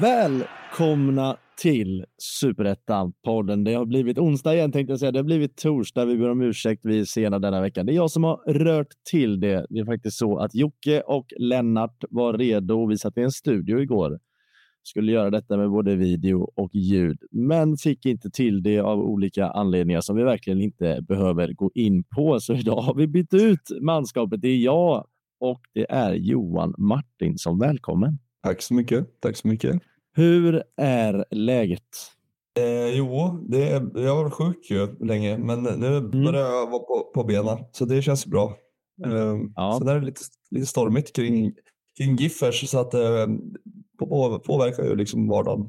Välkomna till Superettan-podden. Det har blivit onsdag igen tänkte jag säga. Det har blivit torsdag. Vi ber om ursäkt. Vi är sena denna veckan. Det är jag som har rört till det. Det är faktiskt så att Jocke och Lennart var redo. Vi satt i en studio igår. Skulle göra detta med både video och ljud, men fick inte till det av olika anledningar som vi verkligen inte behöver gå in på. Så idag har vi bytt ut manskapet. Det är jag och det är Johan Martinsson. Välkommen! Tack så mycket. Tack så mycket. Hur är läget? Eh, jo, det är, jag varit sjuk ju länge, men nu börjar jag vara på, på benen, så det känns bra. Eh, Ja. Sen är det lite, lite stormigt kring, kring Giffers, så att eh, på, påverkar ju liksom vardagen.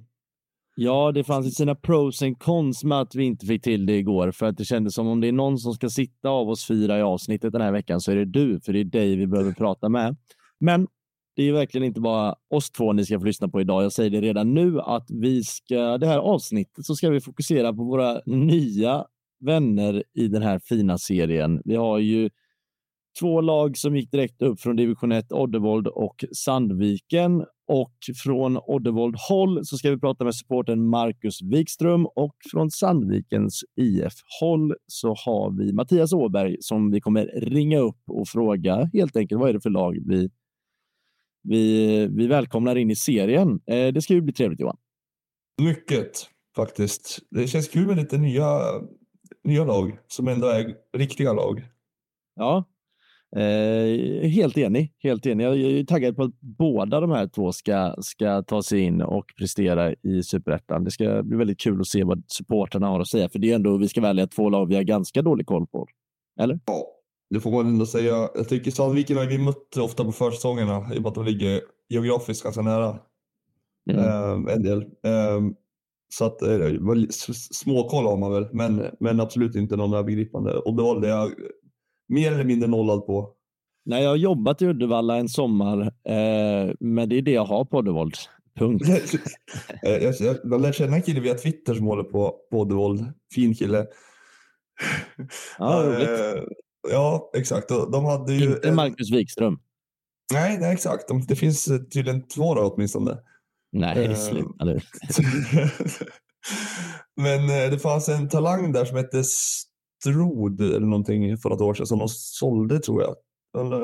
Ja, det fanns ju sina pros and cons med att vi inte fick till det igår, för att det kändes som om det är någon som ska sitta av oss fyra i avsnittet den här veckan så är det du, för det är dig vi behöver prata med. Men det är verkligen inte bara oss två ni ska få lyssna på idag. Jag säger det redan nu att vi ska, det här avsnittet så ska vi fokusera på våra nya vänner i den här fina serien. Vi har ju två lag som gick direkt upp från division 1, Oddevold och Sandviken. Och från Oddevold håll så ska vi prata med supporten Marcus Wikström och från Sandvikens IF håll så har vi Mattias Åberg som vi kommer ringa upp och fråga helt enkelt vad är det för lag vi, vi, vi välkomnar in i serien. Eh, det ska ju bli trevligt Johan. Mycket faktiskt. Det känns kul med lite nya, nya lag som ändå är riktiga lag. Ja, eh, helt enig. Helt enig. Jag är taggad på att båda de här två ska, ska ta sig in och prestera i superettan. Det ska bli väldigt kul att se vad supporterna har att säga, för det är ändå, vi ska välja två lag vi har ganska dålig koll på. Eller? Ja, det får man ändå säga. Jag tycker Sandviken har vi mött ofta på försäsongerna i och med att de ligger geografiskt ganska nära. Mm. Eh, en del. Eh, så att eh, småkoll har man väl, men, men absolut inte någon övergripande. Och det var jag mer eller mindre nollad på. Nej, jag har jobbat i Uddevalla en sommar, eh, men det är det jag har på Uddevold. Punkt. Eh, jag, jag, jag lärde känna en kille via Twitter som håller på på Oddevold. Fin kille. Ja, roligt. Ja, exakt. De hade ju... Inte en- Marcus Wikström. Nej, nej, exakt. De, det finns eh, tydligen två då åtminstone. Nej, Eh, sluta nu. Men eh, det fanns en talang där som hette Strod eller någonting för något år sedan som de sålde tror jag.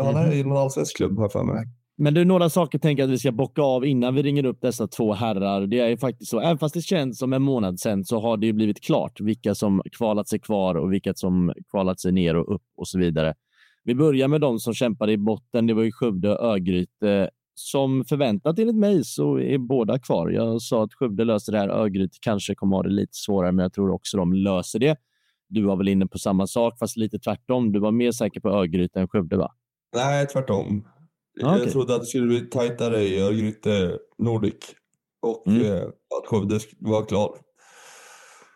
Han är i någon allsvensk klubb har jag för mig. Men det är några saker tänker jag att vi ska bocka av innan vi ringer upp dessa två herrar. Det är ju faktiskt så, även fast det känns som en månad sedan så har det ju blivit klart vilka som kvalat sig kvar och vilka som kvalat sig ner och upp och så vidare. Vi börjar med de som kämpade i botten. Det var ju Skövde och Örgryte. Som förväntat enligt mig så är båda kvar. Jag sa att Skövde löser det här. Örgryte kanske kommer ha det lite svårare, men jag tror också de löser det. Du var väl inne på samma sak, fast lite tvärtom. Du var mer säker på Örgryte än Skövde, va? Nej, tvärtom. Ah, okej. Jag trodde att det skulle bli tajtare i Örgryte Nordic och Mm. eh, att Skövde sk- var klar.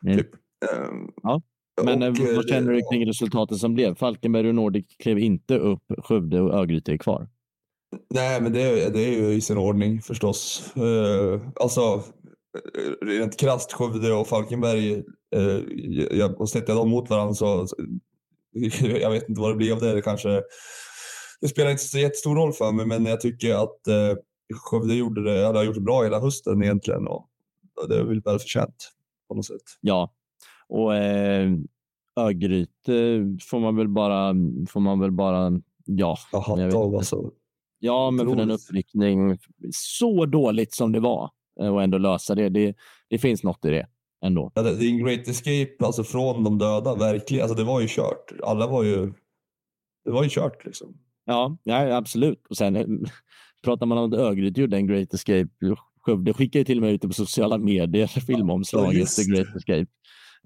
Mm. Typ. Ehm, Ja, Men och, eh, eh, vad känner du det- kring resultatet som blev? Falkenberg och Nordic klev inte upp. Skövde och Örgryte är kvar. Nej, men det, är- det är ju i sin ordning förstås. Uh, alltså, eh, rent krasst Skövde och Falkenberg, uh, jag, och sätter jag dem mot varandra så, jag vet inte vad det blir av det. Det kanske det spelar inte så jättestor roll för mig, men jag tycker att uh, Skövde gjorde det, hade gjort det bra hela hösten egentligen och, och det är väl välförtjänt på något sätt. Ja, och eh, Örgryte får man väl bara, får man väl bara, ja. Ja, jag vet hatt av alltså. Ja, men för Otroligt. uppryckning, så dåligt som det var eh, och ändå lösa det, det, det finns något i det ändå. Ja, det det är en great escape alltså från de döda, verkligen. Alltså det var ju kört. Alla var ju, det var ju kört liksom. Ja, ja absolut. Och sen eh, pratar man om att Örgryte gjorde en great escape. Skövde skickade ju till och med ut det på sociala medier, filmomslaget just The Great Escape.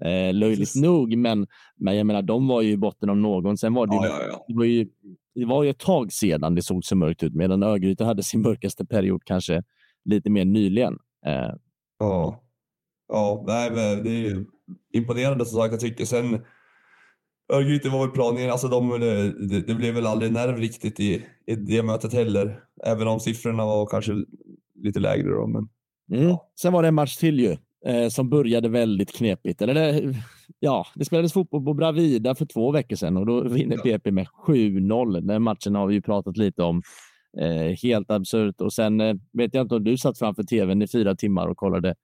Eh, löjligt Just. nog, men, men jag menar, de var ju i botten om någon. Sen var det, ju, Ja, ja, ja. det, var ju, det var ju ett tag sedan det såg så mörkt ut, medan Örgryte hade sin mörkaste period kanske lite mer nyligen. Eh, Ja, ja nej, det är ju imponerande som sagt. Jag tycker sen Örgryte var väl planen, alltså de, det, det blev väl aldrig nerv riktigt i, i det mötet heller. Även om siffrorna var kanske lite lägre. Då, men, mm. ja. Sen var det en match till ju eh, som började väldigt knepigt. Eller det, ja, det spelades fotboll på Bravida för två veckor sedan och då vinner PP med 7-0. Den matchen har vi ju pratat lite om. Eh, helt absurt. Och sen eh, vet jag inte om du satt framför tvn i fyra timmar och kollade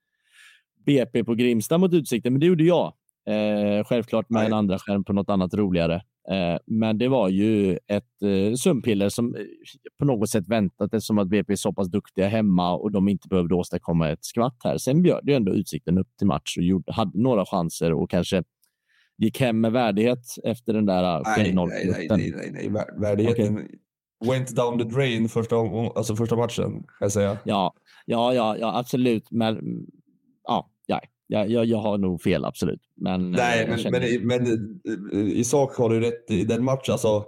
BP på Grimsta mot Utsikten, men det gjorde jag. Eh, självklart med Nej. en andra skärm på något annat roligare. Eh, men det var ju ett eh, sömnpiller som eh, på något sätt väntat eftersom att BP är så pass duktiga hemma och de inte behövde åstadkomma ett skvatt här. Sen bjöd ju ändå Utsikten upp till match och gjorde, hade några chanser och kanske gick hem med värdighet efter den där 0 nej, nej, nej, nej, nej, Värdigheten okay. went down the drain första, alltså första matchen, kan jag säga. Ja, ja, ja, ja absolut. Men ja, jag, jag, jag har nog fel, absolut. Men, Nej, eh, men, känner... men, men, eh, i sak har du rätt i den matchen. Alltså,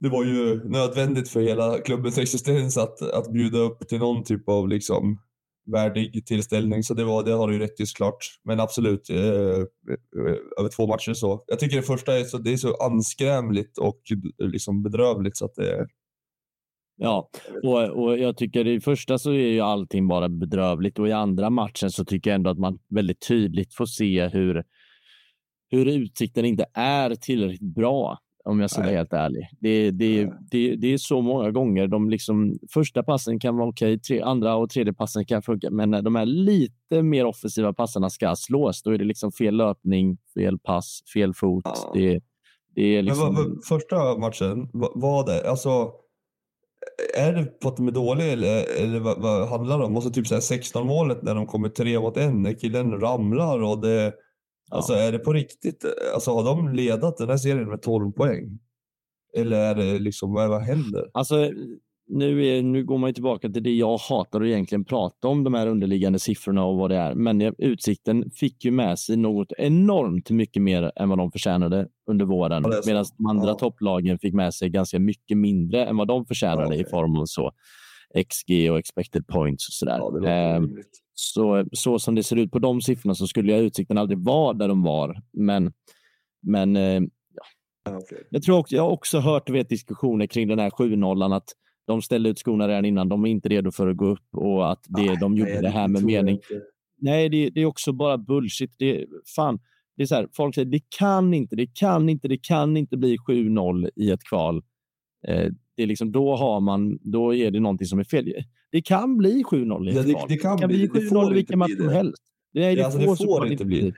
det var ju nödvändigt för hela klubbens existens att, att bjuda upp till någon typ av liksom, värdig tillställning. Så det, var, det har du rätt i såklart. Men absolut, eh, eh, över två matcher så. Jag tycker det första är så, det är så anskrämligt och liksom bedrövligt så att det, Ja, och, och jag tycker i första så är ju allting bara bedrövligt och i andra matchen så tycker jag ändå att man väldigt tydligt får se hur, hur utsikten inte är tillräckligt bra om jag ska vara helt ärlig. Det, det, det, det är så många gånger. De liksom, första passen kan vara okej, tre, andra och tredje passen kan funka, men när de här lite mer offensiva passarna ska slås, då är det liksom fel löpning, fel pass, fel fot. Ja. Det, det är liksom... men vad, första matchen, vad var det? Alltså, är det på att de är dåliga eller, eller vad, vad handlar det om? Och så typ 16 målet när de kommer tre mot en, när killen ramlar och det... Ja. Alltså är det på riktigt? Alltså har de ledat den här serien med 12 poäng? Eller är det liksom, vad, vad händer? Alltså nu, är, nu går man tillbaka till det jag hatar att egentligen prata om, de här underliggande siffrorna och vad det är. Men Utsikten fick ju med sig något enormt mycket mer än vad de förtjänade under våren, ja, medan de andra ja. topplagen fick med sig ganska mycket mindre än vad de förtjänade okay. i form av så XG och expected points och sådär. Ja, eh, så, så som det ser ut på de siffrorna så skulle jag Utsikten aldrig vara där de var. Men, men eh, ja. Okay. Jag tror också, jag har också hört vet, diskussioner kring den här 7-0 att de ställde ut skorna redan innan. De är inte redo för att gå upp och att det, nej, de gjorde nej, det här med mening. Nej, det, det, är också bara bullshit. Det, fan, det är så här, folk säger det kan inte, det kan inte, det kan inte bli 7-0 i ett kval. Eh, det är liksom, då, har man, då är det någonting som är fel. Det kan bli 7-0 i ett ja, kval. Det, kan, det kan bli, bli 7-0 i vilken match som helst. Nej, det, alltså, det får inte bli det.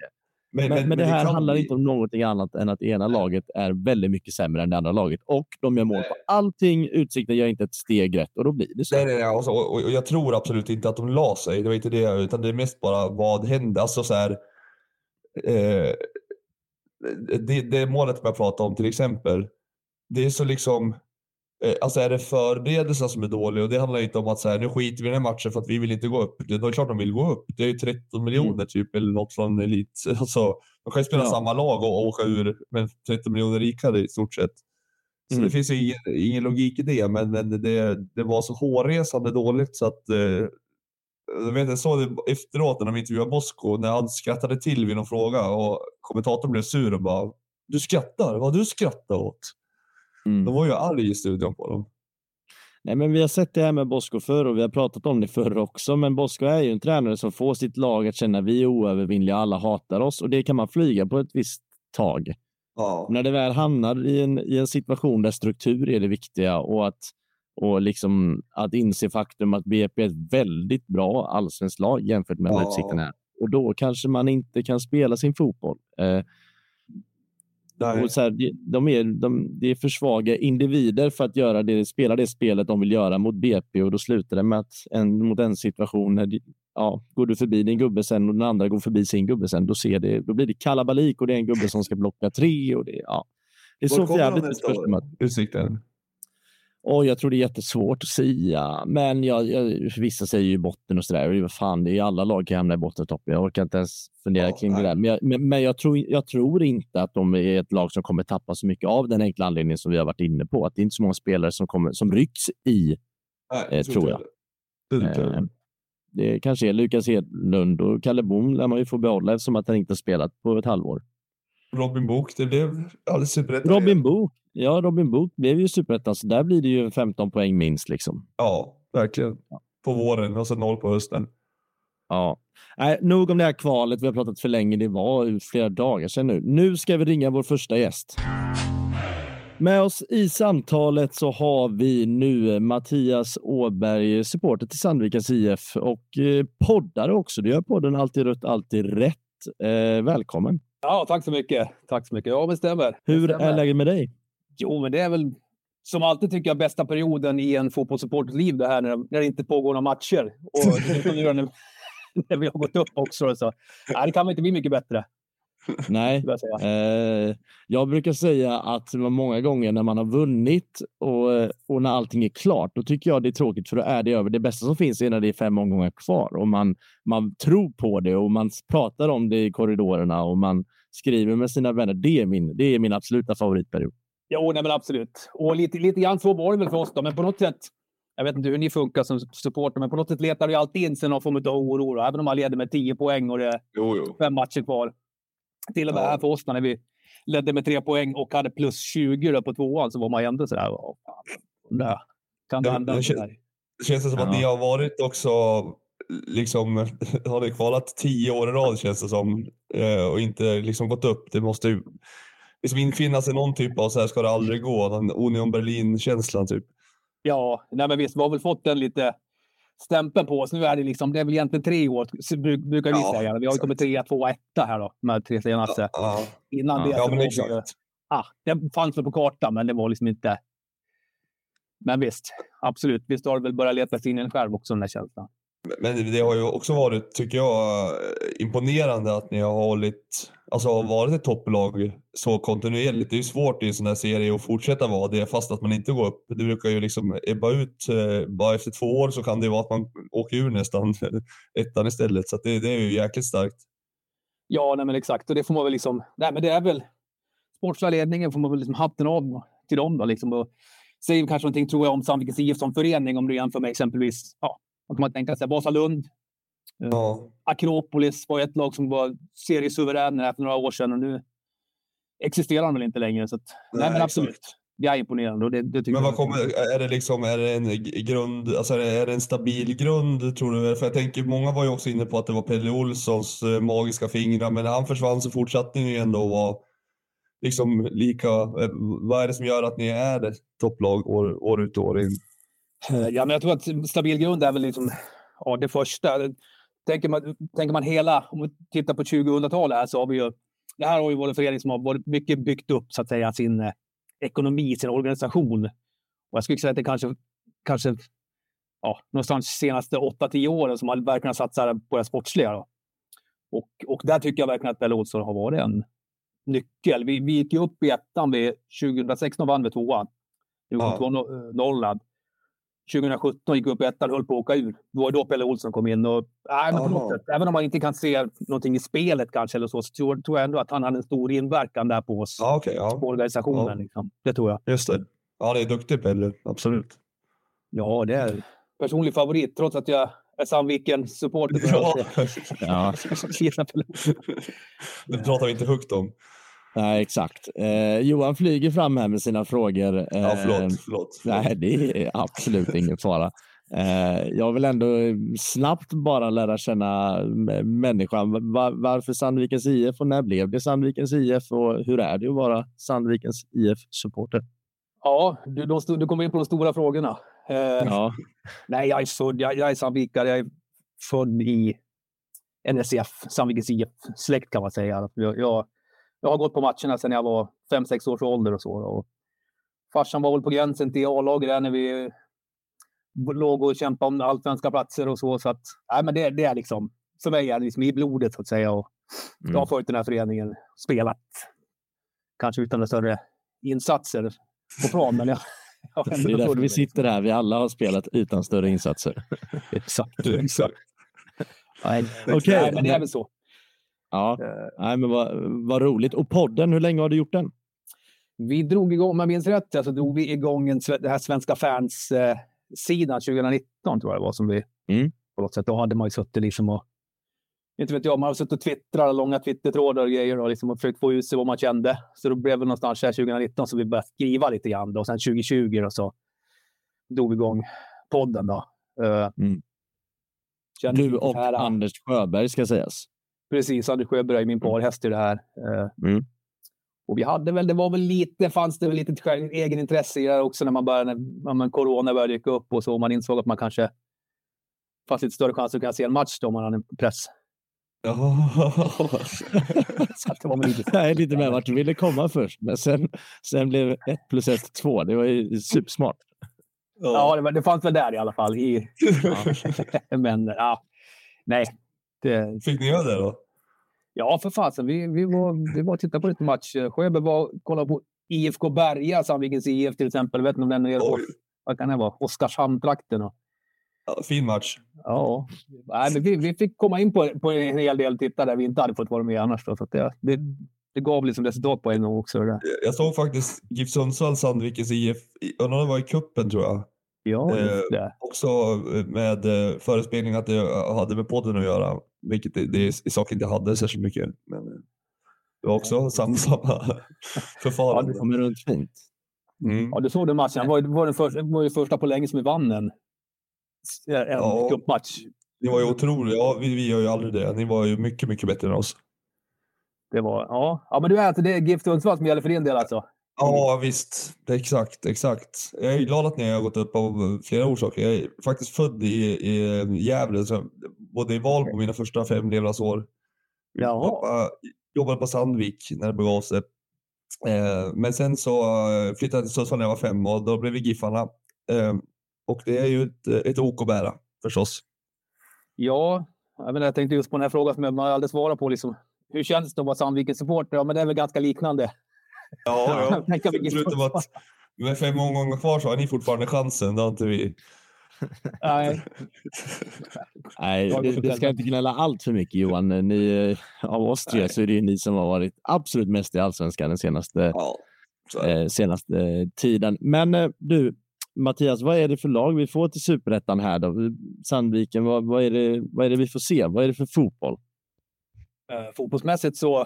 Men, men, men, det här det handlar bli... inte om någonting annat än att ena laget är väldigt mycket sämre än det andra laget och de gör mål på allting. Utsikten gör inte ett steg rätt och då blir det så. Nej, nej, nej. Alltså, och, och, jag tror absolut inte att de la sig. Det var inte det, utan det är mest bara vad hände. Alltså så här, eh, det, det målet jag pratar om till exempel. Det är så liksom alltså är det förberedelserna som är dåliga och det handlar inte om att så här, nu skiter vi i den här matchen för att vi vill inte gå upp. Det är klart de vill gå upp. Det är ju 13 miljoner mm. typ eller något från elit. Alltså, de kan ju spela ja. samma lag och åka ur med 13 miljoner rikare i stort sett. Så mm. det finns ju ingen, ingen, logik i det, men, men det, det var så hårresande dåligt så att eh, jag, vet, jag såg det efteråt när de intervjuade Bosko när han skrattade till vid någon fråga och kommentatorn blev sur och bara Du skrattar? Vad du skrattar åt? Mm. De var ju arg i studion på dem. Nej, men vi har sett det här med Bosko förr och vi har pratat om det förr också. Men Bosko är ju en tränare som får sitt lag att känna att vi är oövervinnliga, alla hatar oss och det kan man flyga på ett visst tag. Ja. När det väl hamnar i en, i en situation där struktur är det viktiga och att, och liksom att inse faktum att BP är ett väldigt bra allsvenskt lag jämfört med ja. vad Utsikten är. Och då kanske man inte kan spela sin fotboll. Eh, och så här, de, är, de, det är för svaga individer för att göra det, spela det spelet de vill göra mot BP och då slutar det med att en, mot en situation när ja, går du förbi din gubbe sen och den andra går förbi sin gubbe sen, då, ser det, då blir det kalabalik och det är en gubbe som ska blocka tre. Och det, ja. det är så för jävligt. Utsikten? Och jag tror det är jättesvårt att säga, men jag, jag, vissa säger ju botten och sådär. Vad fan, det är alla lag kan hamna i botten och topp. Jag orkar inte ens fundera ja, kring nej. det där. Men, jag, men, men jag, tror, jag tror inte att de är ett lag som kommer tappa så mycket av den enkla anledningen som vi har varit inne på. Att det är inte så många spelare som, kommer, som rycks i, nej, eh, tror jag. Det, eh, det kanske är Lukas Hedlund och Kalle Bohm lär man ju få behålla eftersom att han inte har spelat på ett halvår. Robin Book, det blev alldeles superrätt. Robin Book, Ja, Robin Boot blev ju superettan, så där blir det ju 15 poäng minst. Liksom. Ja, verkligen. På våren och så noll på hösten. Ja, Nej, nog om det här kvalet. Vi har pratat för länge. Det var flera dagar sedan nu. Nu ska vi ringa vår första gäst. Med oss i samtalet så har vi nu Mattias Åberg, supporter till Sandvikens IF och eh, poddare också. Du gör podden Alltid rött, alltid rätt. Eh, välkommen! Ja, tack så mycket. Tack så mycket. Ja, det stämmer. Hur det stämmer. är läget med dig? Jo, men det är väl som alltid tycker jag bästa perioden i en fotbollssupporters liv det här när, när det inte pågår några matcher. Och när, när vi har gått upp också. Så, nej, det kan väl inte bli mycket bättre. Nej, jag, eh, jag brukar säga att många gånger när man har vunnit och, och när allting är klart, då tycker jag det är tråkigt för då är det över. Det bästa som finns är när det är fem omgångar kvar och man, man tror på det och man pratar om det i korridorerna och man skriver med sina vänner. Det är min, det är min absoluta favoritperiod. Jo, nej, men absolut. Och lite, lite grann så var det väl för oss då, men på något sätt jag vet inte hur ni funkar som supporter, men på något sätt letar det alltid in sig någon form av oro. Även om man leder med 10 poäng och det är jo, jo. fem matcher kvar. Till och med ja. här för oss när vi ledde med tre poäng och hade plus 20 på tvåan så var man ändå sådär. Där. Kan det, hända? Det, känns, det känns som att ni har varit också liksom har det kvalat tio år i rad känns det som eh, och inte liksom gått upp. Det måste ju liksom infinna sig någon typ av så här ska det aldrig gå. Den Union Berlin känslan typ. Ja, nej men visst, vi har väl fått den lite stämpeln på oss. Nu är det liksom, det är väl egentligen tre år, brukar vi ja. säga. Vi har ju kommit trea, tvåa, etta här då, med tre senaste. Ja. Innan ja. det. Ja, men exakt. Ah, det fanns väl på kartan, men det var liksom inte. Men visst, absolut. Visst har det väl börjat leta sig in i en själv också, den där känslan. Men det har ju också varit, tycker jag, imponerande att ni har hållit, alltså varit ett topplag så kontinuerligt. Det är ju svårt i en sån här serie att fortsätta vara det fast att man inte går upp. Det brukar ju liksom ebba ut. Eh, bara efter två år så kan det vara att man åker ur nästan ettan istället. Så det, det, är ju jäkligt starkt. Ja, nej men exakt. Och det får man väl liksom, nej men det är väl sportsliga ledningen får man väl liksom hatten av till dem då liksom. Och säger kanske någonting tror jag om Sandvikens IF som förening om du jämför med exempelvis ja, man kan tänka sig Vasalund. Eh, ja. Akropolis var ett lag som var seriesuverän för några år sedan och nu existerar han väl inte längre. Så att, nej, men absolut. Exakt. Det är imponerande. Och det, det men vad kommer, är det liksom, är det en grund, alltså är det en stabil grund tror du? För jag tänker, många var ju också inne på att det var Pelle Olssons eh, magiska fingrar, men när han försvann så fortsatte ni ändå vara liksom lika. Eh, vad är det som gör att ni är topplag år, år ut och år in? Eh, ja, men jag tror att stabil grund är väl liksom, ja, det första. Tänker man, tänker man hela, om vi tittar på 2000-talet här så har vi ju, det här har ju varit en förening som har varit mycket byggt upp så att säga sin eh, ekonomi, sin organisation. Och jag skulle säga att det kanske, kanske ja, någonstans senaste 8-10 åren som man verkligen satsat på det sportsliga. Då. Och, och där tycker jag verkligen att Pelle Olsson har varit en nyckel. Vi, vi gick ju upp i ettan vid 2016 vann vi tvåan. Vi var ja. nollad. 2017 gick upp i ettan och höll på att åka ur. Det var då Pelle Olsson kom in. Och, nej, men på sätt, även om man inte kan se någonting i spelet kanske, eller så, så tror, tror jag ändå att han hade en stor inverkan där på oss. Ja, okay, ja. På organisationen. Ja. Liksom. Det tror jag. Just det. Ja, det är duktig Pelle. Absolut. Ja, det är personlig favorit, trots att jag är Sandviken-supporter. Ja. ja. det pratar vi inte högt om. Nej, exakt. Eh, Johan flyger fram här med sina frågor. Eh, ja, förlåt, förlåt, Nej, det är absolut ingen fara. Eh, jag vill ändå snabbt bara lära känna människan. Var, varför Sandvikens IF och när blev det Sandvikens IF och hur är det att vara Sandvikens IF-supporter? Ja, du, de, du kommer in på de stora frågorna. Eh, ja. Nej, jag är född, jag, jag är Sandvikare. Jag är född i NSF, Sandvikens IF-släkt kan man säga. Jag, jag jag har gått på matcherna sedan jag var fem sex års ålder och så. Och farsan var väl på gränsen till A-laget när vi låg och kämpade om allsvenska platser och så. Så att, nej, men det, det är liksom, för mig är det liksom i blodet så att säga. Och mm. Jag har följt den här föreningen, spelat, kanske utan några större insatser på plan, men jag, jag Det är därför vi sitter här. Vi alla har spelat utan större insatser. exakt. exakt. Okej. Okay. men det är väl så. Ja, uh, nej, men vad, vad roligt. Och podden, hur länge har du gjort den? Vi drog igång, om jag minns rätt, alltså drog vi igång en, den här Svenska fans-sidan eh, 2019 tror jag det var som vi mm. på något sätt. Då hade man ju suttit liksom och inte vet jag, man har suttit och twittrat, långa twittertrådar och grejer och, liksom, och försökt få ut sig vad man kände. Så då blev det någonstans här 2019 så vi började skriva lite grann. Då. Och sen 2020 då, så drog vi igång podden. Då. Uh, mm. Du och här, Anders Sjöberg ska sägas. Precis, Anders Sjöberg är min mm. parhäst i det här. Uh, mm. Och vi hade väl, det var väl lite, fanns det väl lite egenintresse i det också när man började, när corona började dyka upp och så. Man insåg att man kanske fanns lite större chans att kunna se en match då om man hade en press. så det var lite... Jag är lite med vart du ville komma först, men sen, sen blev ett plus ett två. Det var ju supersmart. Ja, det, det fanns väl där i alla fall. I, ja. men ja, nej. Det... Fick ni göra det då? Ja, för fasen. Vi, vi, var, vi var och tittade på lite match. Sjöberg var och kollade på IFK Berga, Sandvikens IF till exempel. Jag vet inte om den är nere på, vad kan det vara, Oskarshamn-trakten. Ja, fin match. Ja, Nej, men vi, vi fick komma in på, på en hel del tittare där vi inte hade fått vara med annars. Då, så det, det, det gav liksom resultat på en gång också. Det. Jag såg faktiskt GIF Sundsvall, Sandvikens IF, undrar det var i kuppen tror jag. Ja, just det. Eh, också med eh, förespegling att det hade med podden att göra, vilket det, det i sak inte hade särskilt mycket. Men eh, det var också samma, samma förfarande. Ja, det kommer runt fint. Mm. Ja, du såg den matchen. Det var, var, den första, var ju första på länge som vi vann en, en ja, cupmatch. Ni var ju otroliga. Ja, vi, vi gör ju aldrig det. Ni var ju mycket, mycket bättre än oss. Det var, ja. ja men du är alltså, det är GIF Sundsvall som gäller för din del alltså? Ja, visst. Exakt, exakt. Jag är glad att ni har gått upp av flera orsaker. Jag är faktiskt född i, i Gävle, så både i Valbo mina första fem levnadsår. Jaha. jobbade på Sandvik när det begav sig. Eh, men sen så eh, flyttade jag till Sundsvall när jag var fem och då blev vi Giffarna. Eh, och det är ju ett, ett ok att bära förstås. Ja, jag, menar, jag tänkte just på den här frågan som jag aldrig svarat på. Liksom, hur känns det att vara Sandvikens supporter? Ja, men det är väl ganska liknande. Ja, ja. förutom att med fem omgångar kvar så har ni fortfarande chansen. Det har inte vi. Nej. Nej, det, det, ska inte gnälla allt för mycket Johan. Ni, av oss tre så är det ni som har varit absolut mest i allsvenskan den senaste, ja, eh, senaste tiden. Men eh, du, Mattias, vad är det för lag vi får till superettan här då? Sandviken, vad, vad, är det, vad är det vi får se? Vad är det för fotboll? Eh, fotbollsmässigt så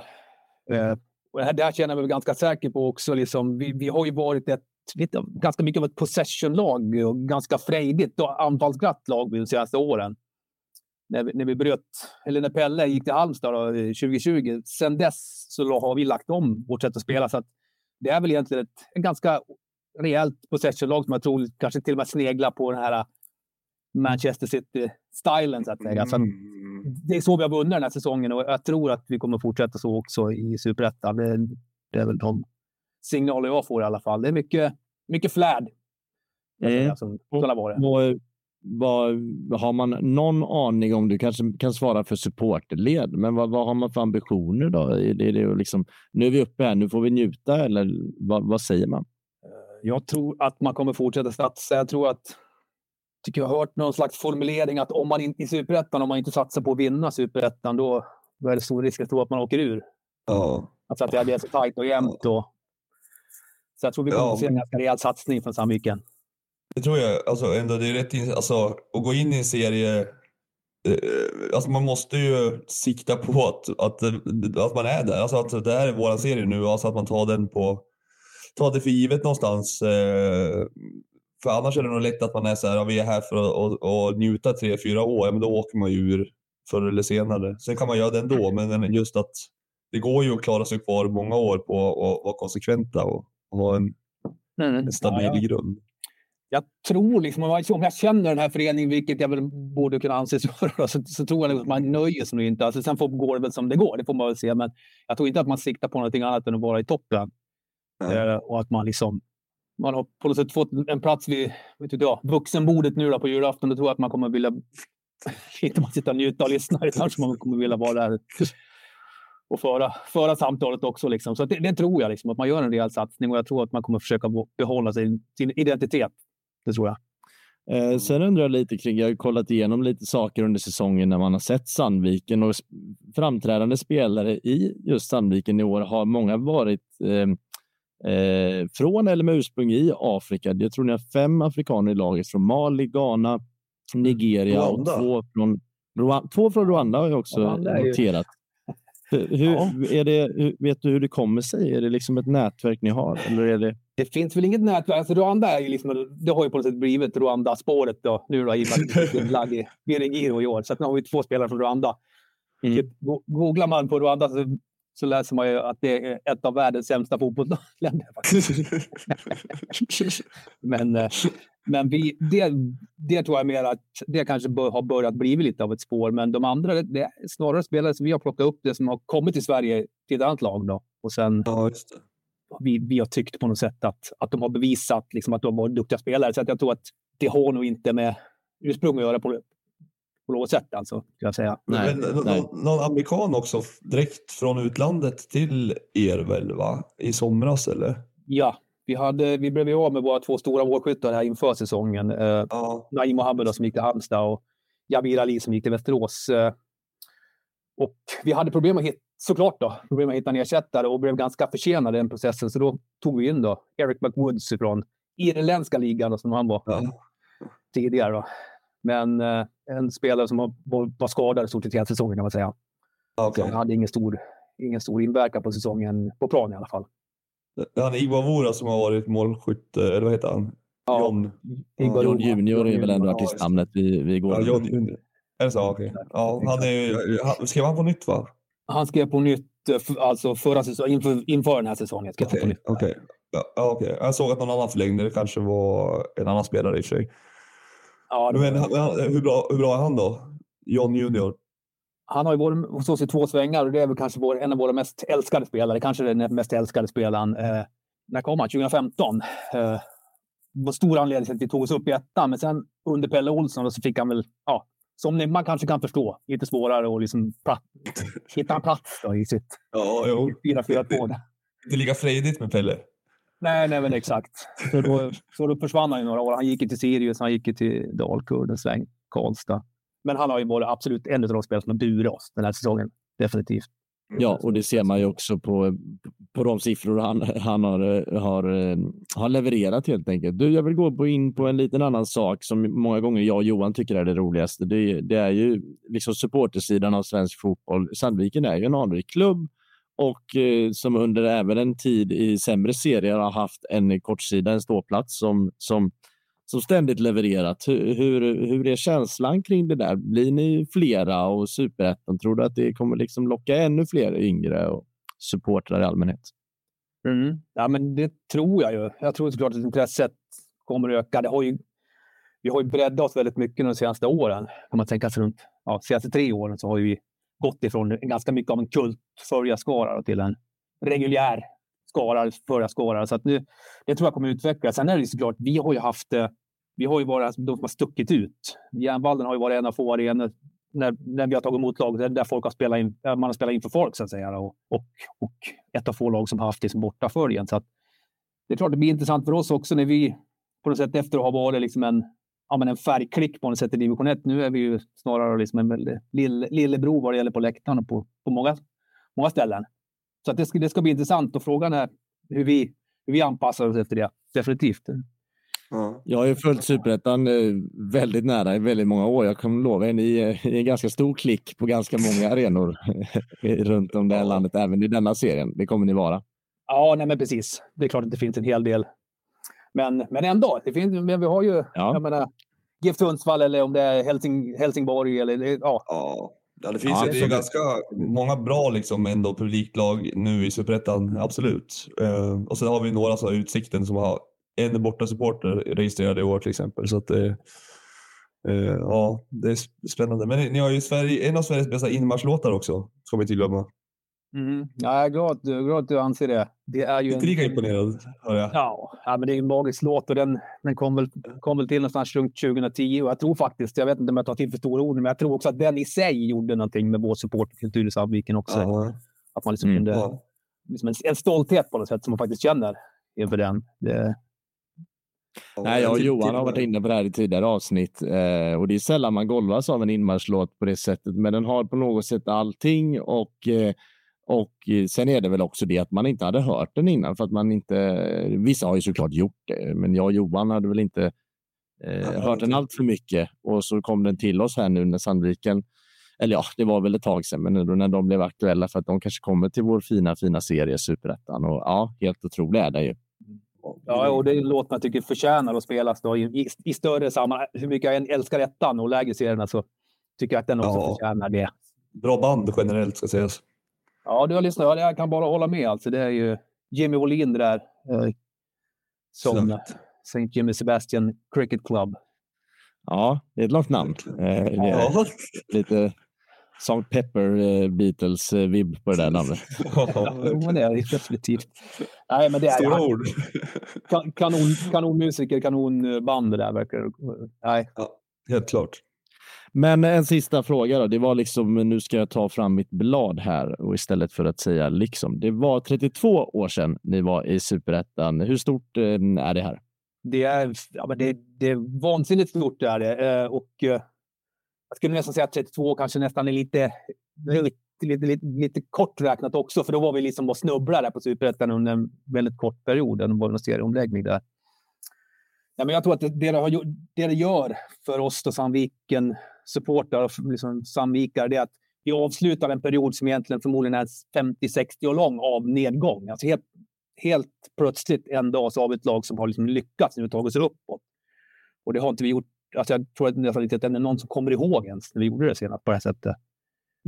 eh, och det här, det här känner jag mig ganska säker på också. Liksom, vi, vi har ju varit ett lite, ganska mycket av ett possession-lag och ganska frejdigt och anfallsglatt lag de senaste åren. När vi, när vi bröt, eller när Pelle gick till Halmstad då, eh, 2020. Sen dess så har vi lagt om vårt sätt att spela. Så att det är väl egentligen ett, ett ganska rejält possession-lag som jag tror kanske till och med sneglar på den här Manchester City-stilen så att säga. Så att det är så vi har vunnit den här säsongen och jag tror att vi kommer fortsätta så också i superettan. Det, det, är väl de signaler jag får i alla fall. Det är mycket, mycket flärd. Mm. Som, vad, vad, har man någon aning om, du kanske kan svara för supporterled, men vad, vad har man för ambitioner då? Är det, är det liksom, nu är vi uppe här, nu får vi njuta eller vad, vad säger man? Jag tror att man kommer fortsätta satsa. Jag tror att tycker jag har hört någon slags formulering att om man inte i superettan, om man inte satsar på att vinna superettan, då, då är det stor risk att man åker ur. Ja. Alltså att det blir så tajt och jämnt. Och, så jag tror vi kommer ja. att se en ganska rejäl satsning från Sandviken. Det tror jag. Alltså, ändå, det är rätt alltså, att gå in i en serie eh, Alltså man måste ju sikta på att, att, att man är där. Alltså att det här är vår serie nu, alltså att man tar den på tar det för givet någonstans. Eh, för annars är det nog lätt att man är så här, ja, vi är här för att, att, att njuta tre, fyra år, ja, men då åker man ju ur förr eller senare. Sen kan man göra det ändå, men just att det går ju att klara sig kvar många år på att vara konsekventa och, och ha en, mm. en stabil ja, ja. grund. Jag tror liksom, om jag känner den här föreningen, vilket jag väl borde kunna anses göra, så, så tror jag att man nöjer sig nog inte. Alltså, sen får, går det väl som det går, det får man väl se. Men jag tror inte att man siktar på någonting annat än att vara i toppen. Eh, och att man liksom man har på något sätt fått en plats vid vet inte jag, vuxenbordet nu då på julafton. Då tror jag att man kommer vilja inte bara sitta och njuta och lyssna, utan man kommer vilja vara där och föra, föra samtalet också. Liksom. Så det, det, tror jag, liksom, att man gör en rejäl satsning och jag tror att man kommer försöka behålla sin, sin identitet. Det tror jag. Eh, sen undrar jag lite kring, jag har kollat igenom lite saker under säsongen när man har sett Sandviken och framträdande spelare i just Sandviken i år har många varit eh, eh, från eller med ursprung i Afrika. Jag tror ni har fem afrikaner i laget från Mali, Ghana, Nigeria och två från Rwanda, två från Rwanda har jag också Rwanda noterat. Hur, Ja. är det, hur, vet du hur det kommer sig? Är det liksom ett nätverk ni har? Eller är det... Det finns väl inget nätverk. Alltså Rwanda är ju liksom, det har ju på något sätt blivit Rwanda-spåret då. Nu då, i och med att det i år. Så att nu har vi två spelare från Rwanda. Mm. Typ, go- googlar man på Rwanda så, så läser man ju att det är ett av världens sämsta fotbollsländer. Men, eh, men vi, det, det tror jag mer att det kanske bör, har börjat bli lite av ett spår. Men de andra, det, är snarare spelare som vi har plockat upp det som har kommit till Sverige till ett annat lag. Då. Och sen Ja, vi, vi har tyckt på något sätt att, att de har bevisat liksom, att de var duktiga spelare. Så att jag tror att det har nog inte med ursprung att göra på, på något sätt. Alltså, ska jag säga. Nej, Men, nej. nå- någon amerikan också direkt från utlandet till er väl, va? I somras eller? Ja, vi, hade, vi blev av med våra två stora målskyttar här inför säsongen. Eh, Ja. Naim Mohammed som gick till Halmstad och Jabir Ali som gick till Västerås. Eh, och vi hade problem att hitta, såklart då, problem att hitta en ersättare och blev ganska försenade i den processen. Så då tog vi in då Eric McWoods från irländska ligan då, som han var ja. tidigare. Då. Men eh, en spelare som var, var, skadad i stort sett hela säsongen kan man säga. Så okej. han hade ingen stor, ingen stor inverkan på säsongen på plan i alla fall. Han Igbo som har varit målskytt, eh, eller vad heter han? Ja. John. Igor John. Junior är väl ändå artistnamnet vi, vi går Ja. John Junior. Är det så? Okej. Ja, han är skrev han på nytt va? Han skrev på nytt eh, alltså förra säsongen, inför, inför den här säsongen. Skrev han Okej. på nytt. okej. Ja, okej. Jag såg att någon annan förlängde. Det kanske var en annan spelare i och för sig. Ja, det- Men hur, bra, hur bra är han då? John Junior? Han har ju varit hos oss i två svängar och det är väl kanske vår, en av våra mest älskade spelare. Kanske den mest älskade spelaren. Eh, när kom han? 2015. Eh, var stor anledning till att vi tog oss upp i ettan, men sen under Pelle Olsson då så fick han väl, ja, som man kanske kan förstå, lite svårare att liksom pra- hitta en plats då i sitt Ja, jo. 4-4-2. Inte lika frejdigt med Pelle. Nej, nej, men exakt. Så då, så då försvann han i några år. Han gick till Sirius, han gick till Dalkurd, en sväng, Karlstad. Men han har ju varit absolut en av de spelare som har burit oss den här säsongen. Definitivt. Ja, och det ser man ju också på, på de siffror han, han har, har, har levererat helt enkelt. Du, jag vill gå på in på en liten annan sak som många gånger jag och Johan tycker är det roligaste. Det, det är ju liksom supportersidan av svensk fotboll. Sandviken är ju en anrik klubb och eh, som under även en tid i sämre serier har haft en kortsida, en ståplats som, som, som ständigt levererat. Hur, hur, hur är känslan kring det där? Blir ni flera och superettan? Tror du att det kommer liksom locka ännu fler yngre och supportrar i allmänhet? Mm. Ja, men det tror jag ju. Jag tror såklart att intresset kommer att öka. Det har ju, vi har ju breddat oss väldigt mycket de senaste åren. Kan man tänka sig runt ja, senaste tre åren så har vi gått ifrån ganska mycket av en kultföljarskara till en reguljär skara, följarskara. Så att nu, det tror jag kommer att utvecklas. Sen är det ju såklart, vi har ju haft eh, vi har ju varit de som har stuckit ut. Järnvallen har ju varit en av få arenor när, när vi har tagit emot lag där- folk har spelat in, man har spelat in för folk så att säga. Och, och, och ett av få lag som har haft det som bortaföljen. Så att det är klart det blir intressant för oss också när vi på något sätt efter att ha varit liksom en, ja, men en färgklick på något sätt i division 1. Nu är vi ju snarare liksom en väldigt lill, lillebror vad det gäller på läktaren och på, på många, många ställen. Så att det, ska, det ska bli intressant och frågan är hur vi, hur vi anpassar oss efter det. Definitivt. Ja. Jag har ju följt superettan eh, väldigt nära i väldigt många år. Jag kan lova er, ni är ni är en ganska stor klick på ganska många arenor runt om det här landet, även i denna serien. Det kommer ni vara. Ja, nej, men precis. Det är klart att det finns en hel del. Men, men ändå, det finns, men vi har ju, Ja. jag menar, GIF Sundsvall eller om det är Helsing, Helsingborg eller ja. Ja. Ja, det finns Ja, ju, det är ganska många bra liksom ändå publiklag nu i Superettan, absolut. Eh, och sen har vi några så här Utsikten som har en borta supporter registrerad i år till exempel. Så att det, eh, ja, det är spännande. Men ni, ni har ju Sverige, en av Sveriges bästa inmarschlåtar också, ska vi inte glömma. Ja, jag är glad, glad att du anser det. Det är ju Inte lika imponerad, hör jag. Ja, ja, men det är en magisk låt och den, den kom, väl, kom väl till någonstans runt 2010 och jag tror faktiskt, jag vet inte om jag tar till för stora ord, men jag tror också att den i sig gjorde någonting med vår supportkultur i Sandviken också. Ja, Att man liksom Mm. kunde, liksom en, en stolthet på något sätt som man faktiskt känner inför den. Det, Nej, jag och Johan har varit inne på det här i tidigare avsnitt eh, och det är sällan man golvas av en inmarschlåt på det sättet, men den har på något sätt allting och eh, och eh, sen är det väl också det att man inte hade hört den innan för att man inte. Vissa har ju såklart gjort det, men jag och Johan hade väl inte eh, hört den allt för mycket och så kom den till oss här nu när Sandviken eller ja, det var väl ett tag sedan, men ändå när de blev aktuella för att de kanske kommer till vår fina, fina serie Superettan. Och ja, helt otrolig är det ju. Ja, och det är en låt man tycker förtjänar att spelas då, i, i, i större sammanhang. Hur mycket jag än älskar ettan och lägre serierna så tycker jag att den också ja. förtjänar det. Bra band generellt ska sägas. Ja, du har lyssnat. Jag kan bara hålla med. Alltså, det är ju Jimmy Wåhlin där. Eh, som St. Jimmy Sebastian Cricket Club. Ja, det är ett långt namn. Eh, ja. Lite Salt Pepper eh, Beatles-vibb eh, på det där namnet. ja, men det är det definitivt. Nej, men det är, Stora ord. kanon, kanonmusiker, kanonband det där verkar Nej. Ja, helt klart. Men en sista fråga då. Det var liksom, nu ska jag ta fram mitt blad här och istället för att säga liksom. Det var 32 år sedan ni var i superettan. Hur stort eh, är det här? Det är, ja, men det, det är vansinnigt stort. Är det. Eh, och eh, jag skulle nästan säga att 32 kanske nästan är lite, lite, lite, lite, lite kort räknat också, för då var vi liksom och snubblade på superettan under en väldigt kort period. Det var en serieomläggning där. Ja, men jag tror att det, det, har, det, det gör för oss då Sandviken supportrar och liksom Sandvikare, det är att vi avslutar en period som egentligen förmodligen är 50-60 år lång av nedgång. Alltså helt, helt plötsligt en dag så har vi ett lag som har liksom lyckats nu tagit sig uppåt. Och det har inte vi gjort Alltså jag tror att nästan inte att det är någon som kommer ihåg ens när vi gjorde det senast på det här sättet.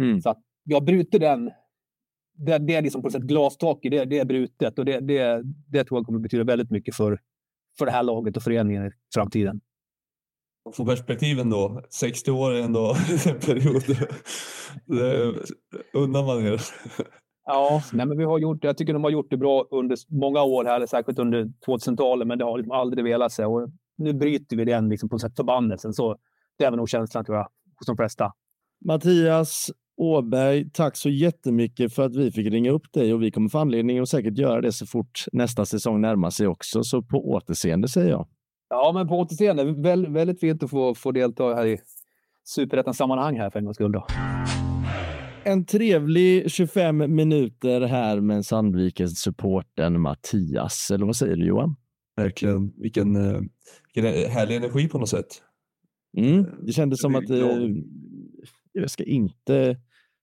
Mm. Så att jag bryter den. Det, det är liksom på ett sätt i det, det är brutet och det, det, det tror jag kommer betyda väldigt mycket för, för det här laget och föreningen i framtiden. Få perspektiven då. 60 år är ändå en period. Det undrar man er. Ja, nej, men vi har gjort, jag tycker de har gjort det bra under många år här, särskilt under 2000-talet, men det har liksom aldrig velat sig. Och nu bryter vi den liksom på sätt förbannelsen. Så det är väl nog känslan tror jag hos de flesta. Mattias Åberg, tack så jättemycket för att vi fick ringa upp dig och vi kommer få anledning att säkert göra det så fort nästa säsong närmar sig också. Så på återseende säger jag. Ja, men på återseende. Vä väldigt fint att få, få delta här i superettans sammanhang här för en gångs skull. Då. En trevlig 25 minuter här med Sandvikens supporten Mattias. Eller vad säger du Johan? Verkligen. Vilken, eh, vilken härlig energi på något sätt. Mm, det kändes som att eh, jag ska inte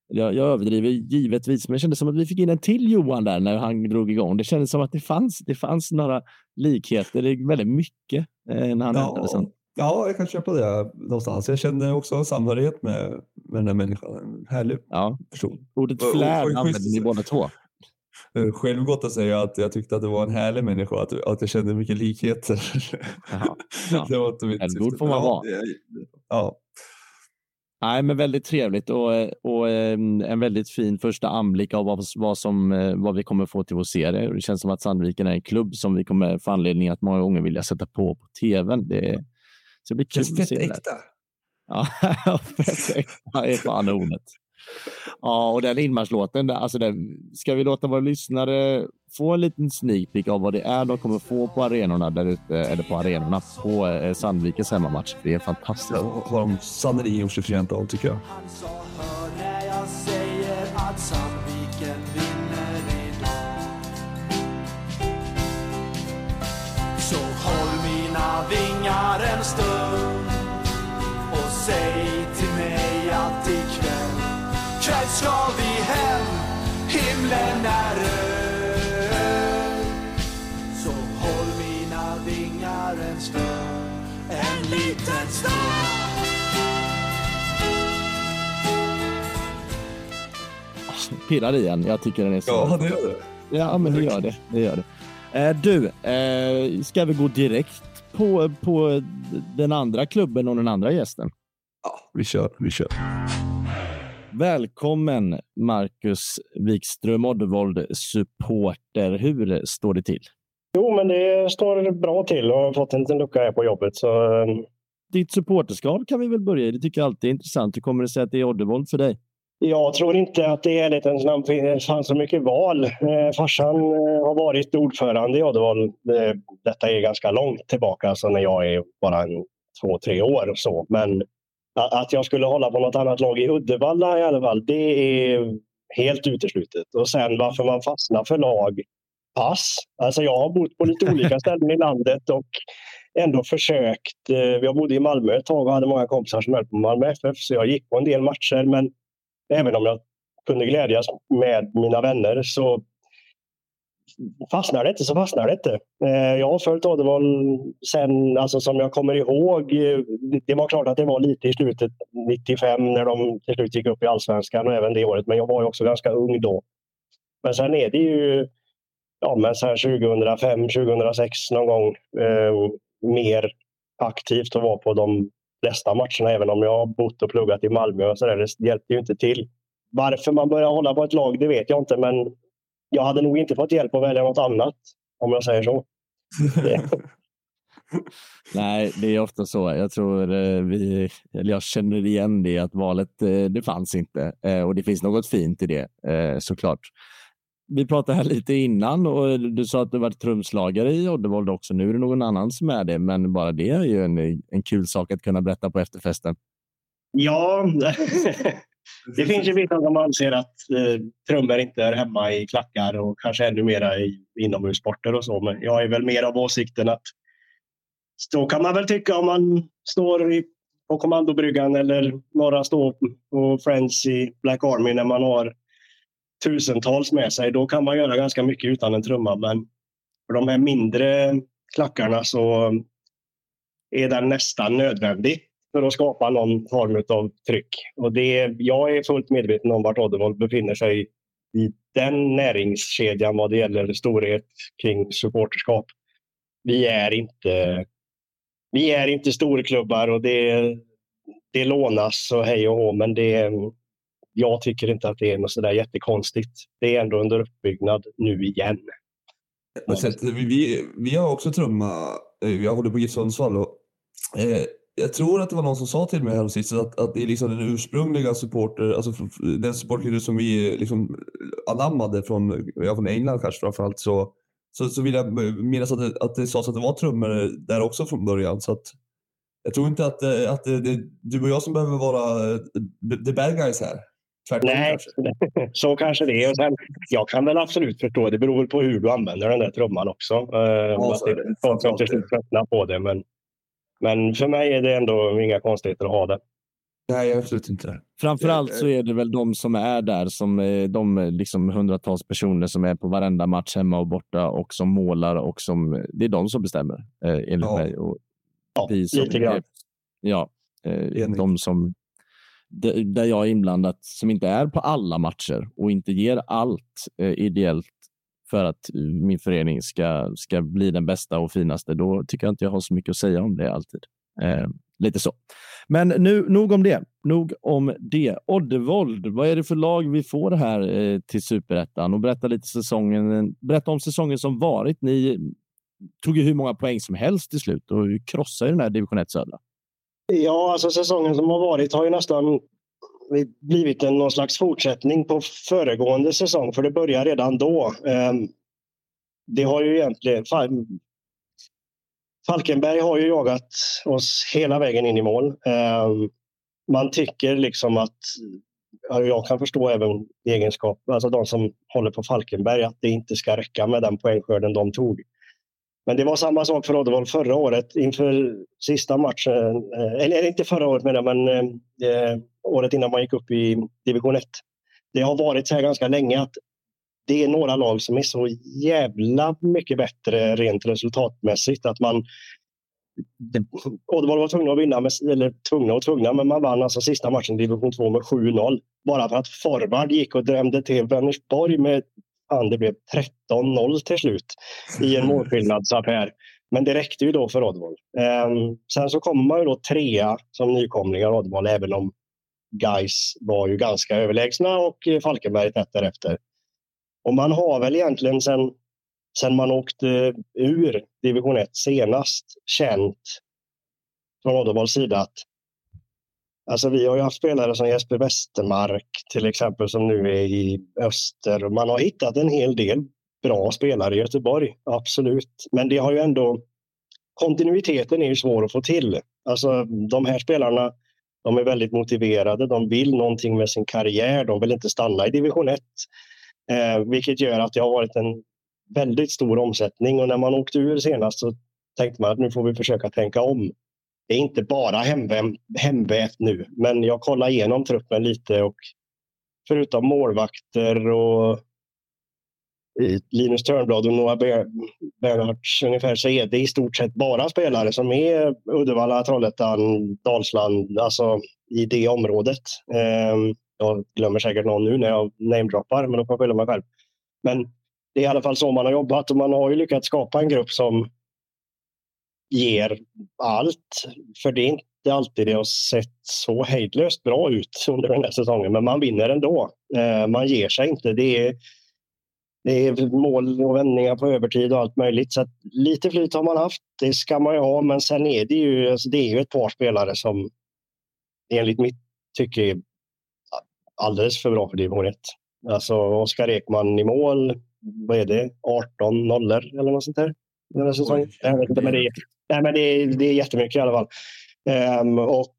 jag, jag överdriver givetvis, men det kändes som att vi fick in en till Johan där när han drog igång. Det kändes som att det fanns, det fanns några likheter, det är väldigt mycket eh, när han ja, sen. Ja, jag kan köpa det någonstans. Jag kände också en samhörighet med, med den här människan. En härlig ja. person. Ordet flärd använder ni båda två. Eh, självgott att säga att jag tyckte att det var en härlig människa, att, att jag kände mycket likheter. Jaha, ja. det var inte mitt Självgod får man vara. Ja. Nej, men väldigt trevligt och, och en väldigt fin första anblick av vad, vad, som, eh, vad vi kommer få till vår serie. Det känns som att Sandviken är en klubb som vi kommer få anledning att många gånger vilja sätta på på tvn. Det, så det blir kul. Fett äkta. Ja, fett äkta är fan ordet. Ja, och den inmarschlåten, alltså den, ska vi låta våra lyssnare få en liten sneak peek av vad det är de kommer få på arenorna där ute, eller på arenorna på eh, Sandvikens hemmamatch. Det är fantastiskt. Ja, har de sannerligen gjort sig förtjänta av, tycker jag. Så håll mina vingar en stund och säg till mig att ikväll kväll ska vi hem, himlen är Pirrar igen. Jag tycker den är så... Ja, det gör det. Ja, men det gör det. det, gör det. Eh, du, eh, ska vi gå direkt på, på den andra klubben och den andra gästen? Ja, vi kör. Vi kör. Välkommen Marcus Wikström, Oddevold supporter. Hur står det till? Jo, men det står bra till och har fått en liten lucka här på jobbet. Så... Ehm, Ditt supporterskap kan vi väl börja i. Det tycker jag alltid är intressant. Hur kommer det sig att det är Oddevold för dig? Jag tror inte att det är lite snabbt. Det fanns så mycket val. Eh, farsan eh, har varit ordförande i Oddevold. Eh, detta är ganska långt tillbaka, alltså när jag är bara en, två, tre år. Så. Men att jag skulle hålla på något annat lag i Uddevalla i alla fall, det är helt uteslutet. Och sen varför man fastnar för lag, pass. Alltså jag har bott på lite olika ställen i landet och ändå försökt. Eh, jag bodde i Malmö ett tag och hade många kompisar som höll på Malmö FF, så jag gick på en del matcher. Men även om jag kunde glädjas med mina vänner så fastnar det inte så fastnar det inte. Eh, jag har följt Oddevall sen, alltså som jag kommer ihåg. Eh, det var klart att det var lite i slutet 95 när de till slut gick upp i allsvenskan och även det året. Men jag var ju också ganska ung då. Men sen är det ju ja, men sen 2005, 2006 någon gång eh, mer aktivt att vara på de flesta matcherna. Även om jag har bott och pluggat i Malmö och så där, det hjälpte ju inte till. Varför man börjar hålla på ett lag, det vet jag inte. Men jag hade nog inte fått hjälp att välja något annat, om jag säger så. Nej, det är ofta så. Jag tror eh, vi, eller jag känner igen det att valet, eh, det fanns inte eh, och det finns något fint i det såklart. Vi pratade här lite innan och du sa att du varit trumslagare i Oddevold också. Nu är det någon annan som är det, men bara det är ju en, en kul sak att kunna berätta på efterfesten. Ja, det finns ju vissa som anser att eh, trummor inte är hemma i klackar och kanske ännu mera i inomhussporter och så. Men jag är väl mer av åsikten att så kan man väl tycka om man står i, på kommandobryggan eller några står på Friends i Black Army när man har tusentals med sig. Då kan man göra ganska mycket utan en trumma. Men för de här mindre klackarna så är den nästan nödvändig för att skapa någon form av tryck. Och det, jag är fullt medveten om vart Oddevold befinner sig i den näringskedjan vad det gäller storhet kring supporterskap. Vi är inte, vi är inte storklubbar och det, det lånas och hej och hå, men det, jag tycker inte att det är något sådär jättekonstigt. Det är ändå under uppbyggnad nu igen. Vi, vi har också trumma. Eh, jag håller på GIF Sundsvall och eh, jag tror att det var någon som sa till mig häromsistens att, att det är liksom den ursprungliga supporter, alltså den supporter som vi eh, liksom anammade från, ja, från England kanske framförallt, så, så, så vill jag eh, minnas att det, att det sades att det var trummor där också från början. Så att, jag tror inte att, att det, det, du och jag som behöver vara the bad guys här. Tvärtom Nej, kanske. så kanske det är. sen, jag kan väl absolut förstå, det beror på hur du använder den där trumman också. Ja, att det, folk som till slut tröttnar på det. Men men för mig är det ändå inga konstigheter att ha det. Nej, absolut inte. Framförallt så är det väl de som är där, som de liksom hundratals personer som är på varenda match hemma och borta och som målar och som det är de som bestämmer eh, enligt ja. mig. Och ja, som, lite grann. Ja, eh, de som där jag är inblandad som inte är på alla matcher och inte ger allt eh, ideellt för att eh, min förening ska, ska bli den bästa och finaste, då tycker jag inte jag har så mycket att säga om det alltid. Eh, lite så. Men nu, nog om det. Nog om det. Oddevold, vad är det för lag vi får här eh, till superettan? Och berätta lite säsongen. Berätta om säsongen som varit. Ni tog ju hur många poäng som helst till slut och krossade den här division 1 södra. Ja, alltså säsongen som har varit har ju nästan blivit en någon slags fortsättning på föregående säsong, för det började redan då. Ehm, det har ju egentligen... Falkenberg har ju jagat oss hela vägen in i mål. Ehm, man tycker liksom att, jag kan förstå även egenskap, alltså de som håller på Falkenberg, att det inte ska räcka med den poängskörden de tog. Men det var samma sak för Oddevall förra året inför sista matchen. Eh, eller inte förra året menar men eh, året innan man gick upp i division 1. Det har varit så här ganska länge att det är några lag som är så jävla mycket bättre rent resultatmässigt att man Oddevall var tvungna att vinna, med, eller tvungna och tvungna, men man vann alltså sista matchen i division 2 med 7-0. Bara för att Forward gick och drämde till Vänersborg med fan, det blev 13-0 till slut i en målskillnadsaffär. Men det räckte ju då för Oddvall. Ehm, sen så kommer man ju då trea som nykomlingar Oddvall, även om Guys var ju ganska överlägsna och Falkenberg tätt därefter. Och man har väl egentligen sen, sen man åkte eh, ur division 1 senast känt från Oddevalls sida att Alltså vi har ju haft spelare som Jesper Westermark till exempel som nu är i öster. Man har hittat en hel del bra spelare i Göteborg, absolut. Men det har ju ändå kontinuiteten är ju svår att få till. Alltså de här spelarna, de är väldigt motiverade. De vill någonting med sin karriär. De vill inte stanna i division 1, eh, vilket gör att det har varit en väldigt stor omsättning och när man åkte ur senast så tänkte man att nu får vi försöka tänka om. Det är inte bara hemvävt nu, men jag kollar igenom truppen lite och förutom målvakter och Linus Törnblad och Noah Bernhards ungefär så är det i stort sett bara spelare som är Uddevalla, Trollhättan, Dalsland, alltså i det området. Ehm, jag glömmer säkert någon nu när jag namedroppar, men då får jag skylla mig själv. Men det är i alla fall så man har jobbat och man har ju lyckats skapa en grupp som ger allt. För det är inte alltid det har sett så hejdlöst bra ut under den här säsongen, men man vinner ändå. Ehm, man ger sig inte. Det är det är mål och vändningar på övertid och allt möjligt. Så lite flyt har man haft. Det ska man ju ha. Men sen är det ju, alltså det är ju ett par spelare som enligt mitt tycke är alldeles för bra för division 1. Alltså Oskar Ekman i mål. Vad är det? 18 nollor eller något sånt där? Den här säsongen. Jag vet inte, men det är, nej, men det är, det är jättemycket i alla fall. Um, och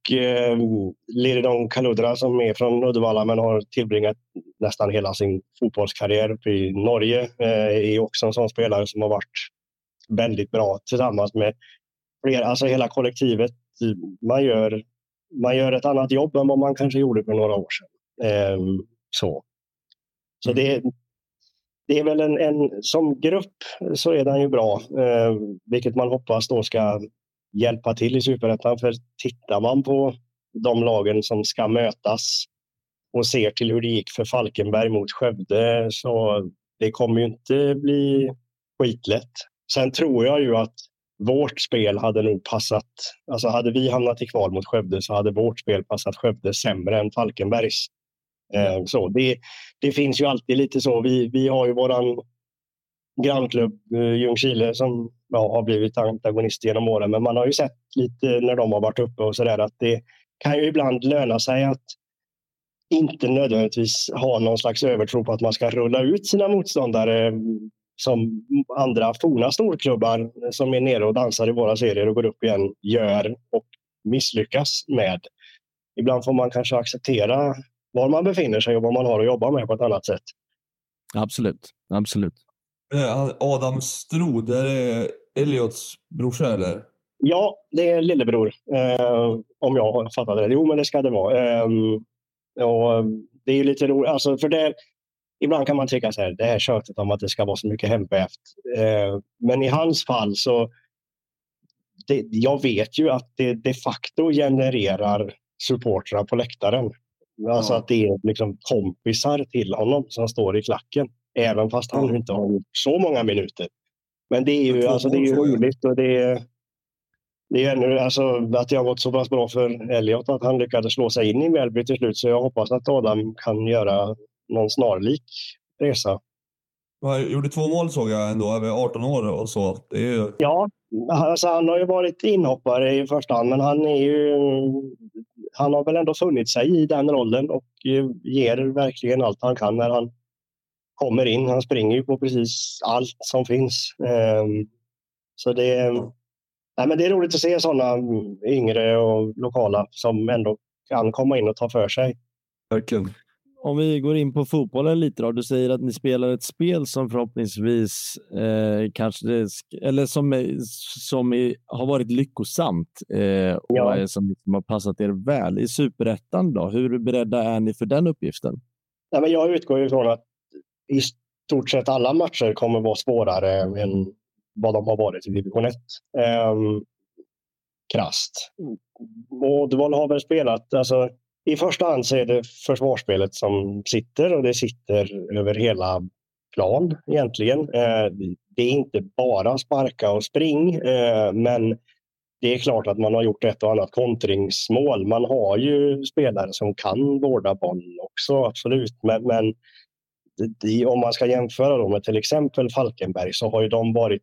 um, Liridon Kaludra som är från Uddevalla men har tillbringat nästan hela sin fotbollskarriär uppe i Norge uh, är också en sån spelare som har varit väldigt bra tillsammans med flera, alltså hela kollektivet. Man gör, man gör ett annat jobb än vad man kanske gjorde för några år sedan. Um, så så det, det är väl en, en, som grupp så är den ju bra, eh, vilket man hoppas då ska hjälpa till i superettan. För tittar man på de lagen som ska mötas och ser till hur det gick för Falkenberg mot Skövde så det kommer ju inte bli skitlätt. Sen tror jag ju att vårt spel hade nog passat. Alltså hade vi hamnat i kval mot Skövde så hade vårt spel passat Skövde sämre än Falkenbergs. Eh, så det, det finns ju alltid lite så. Vi, vi har ju våran grannklubb eh, Ljungskile som ja, har blivit antagonist genom åren. Men man har ju sett lite när de har varit uppe och så där att det kan ju ibland löna sig att inte nödvändigtvis ha någon slags övertro på att man ska rulla ut sina motståndare som andra forna storklubbar som är nere och dansar i våra serier och går upp igen gör och misslyckas med. Ibland får man kanske acceptera var man befinner sig och vad man har att jobba med på ett annat sätt. Absolut, absolut. Eh, Adam Strode, är det Elliots brorsa eller? Ja, det är lillebror. Eh, om jag fattat det. Jo, men det ska det vara. Eh, och det är lite roligt. Alltså, för det, ibland kan man tycka så här, det här tjötet om att det ska vara så mycket hemvävt. Eh, men i hans fall så det, jag vet ju att det de facto genererar supportrar på läktaren. Alltså att det är liksom kompisar till honom som står i klacken. Även fast han inte har så många minuter. Men det är ju, alltså, det är ju roligt och det är, det är ännu, alltså, att det har gått så pass bra för Elliot att han lyckades slå sig in i Mjällby till slut. Så jag hoppas att Adam kan göra någon snarlik resa. Han gjorde två mål såg jag ändå, över 18 år och så. Det är ju... Ja, alltså, han har ju varit inhoppare i första hand, men han är ju... Han har väl ändå funnit sig i den rollen och eh, ger verkligen allt han kan när han kommer in. Han springer ju på precis allt som finns. Ehm, så det, nej, men det är roligt att se sådana yngre och lokala som ändå kan komma in och ta för sig. Verkligen. Om vi går in på fotbollen lite då. Du säger att ni spelar ett spel som förhoppningsvis eh, kanske, eller som, som är, har varit lyckosamt eh, och ja. som liksom har passat er väl. I superettan då, hur beredda är ni för den uppgiften? Ja, men jag utgår ifrån att i stort sett alla matcher kommer vara svårare än vad de har varit i division 1. Um, krasst. Oddvall har väl spelat, alltså i första hand så är det försvarsspelet som sitter och det sitter över hela plan egentligen. Eh, det är inte bara sparka och spring, eh, men det är klart att man har gjort ett och annat kontringsmål. Man har ju spelare som kan vårda boll också, absolut. Men, men det, om man ska jämföra då med till exempel Falkenberg så har ju de varit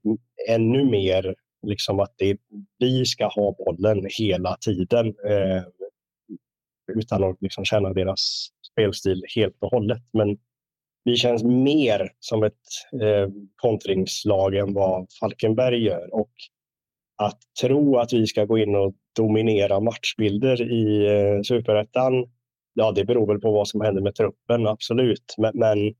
ännu mer liksom att det, vi ska ha bollen hela tiden eh, utan att liksom känna deras spelstil helt och hållet. Men vi känns mer som ett eh, kontringslag än vad Falkenberg gör. Och att tro att vi ska gå in och dominera matchbilder i eh, superettan, ja det beror väl på vad som händer med truppen, absolut. Men, men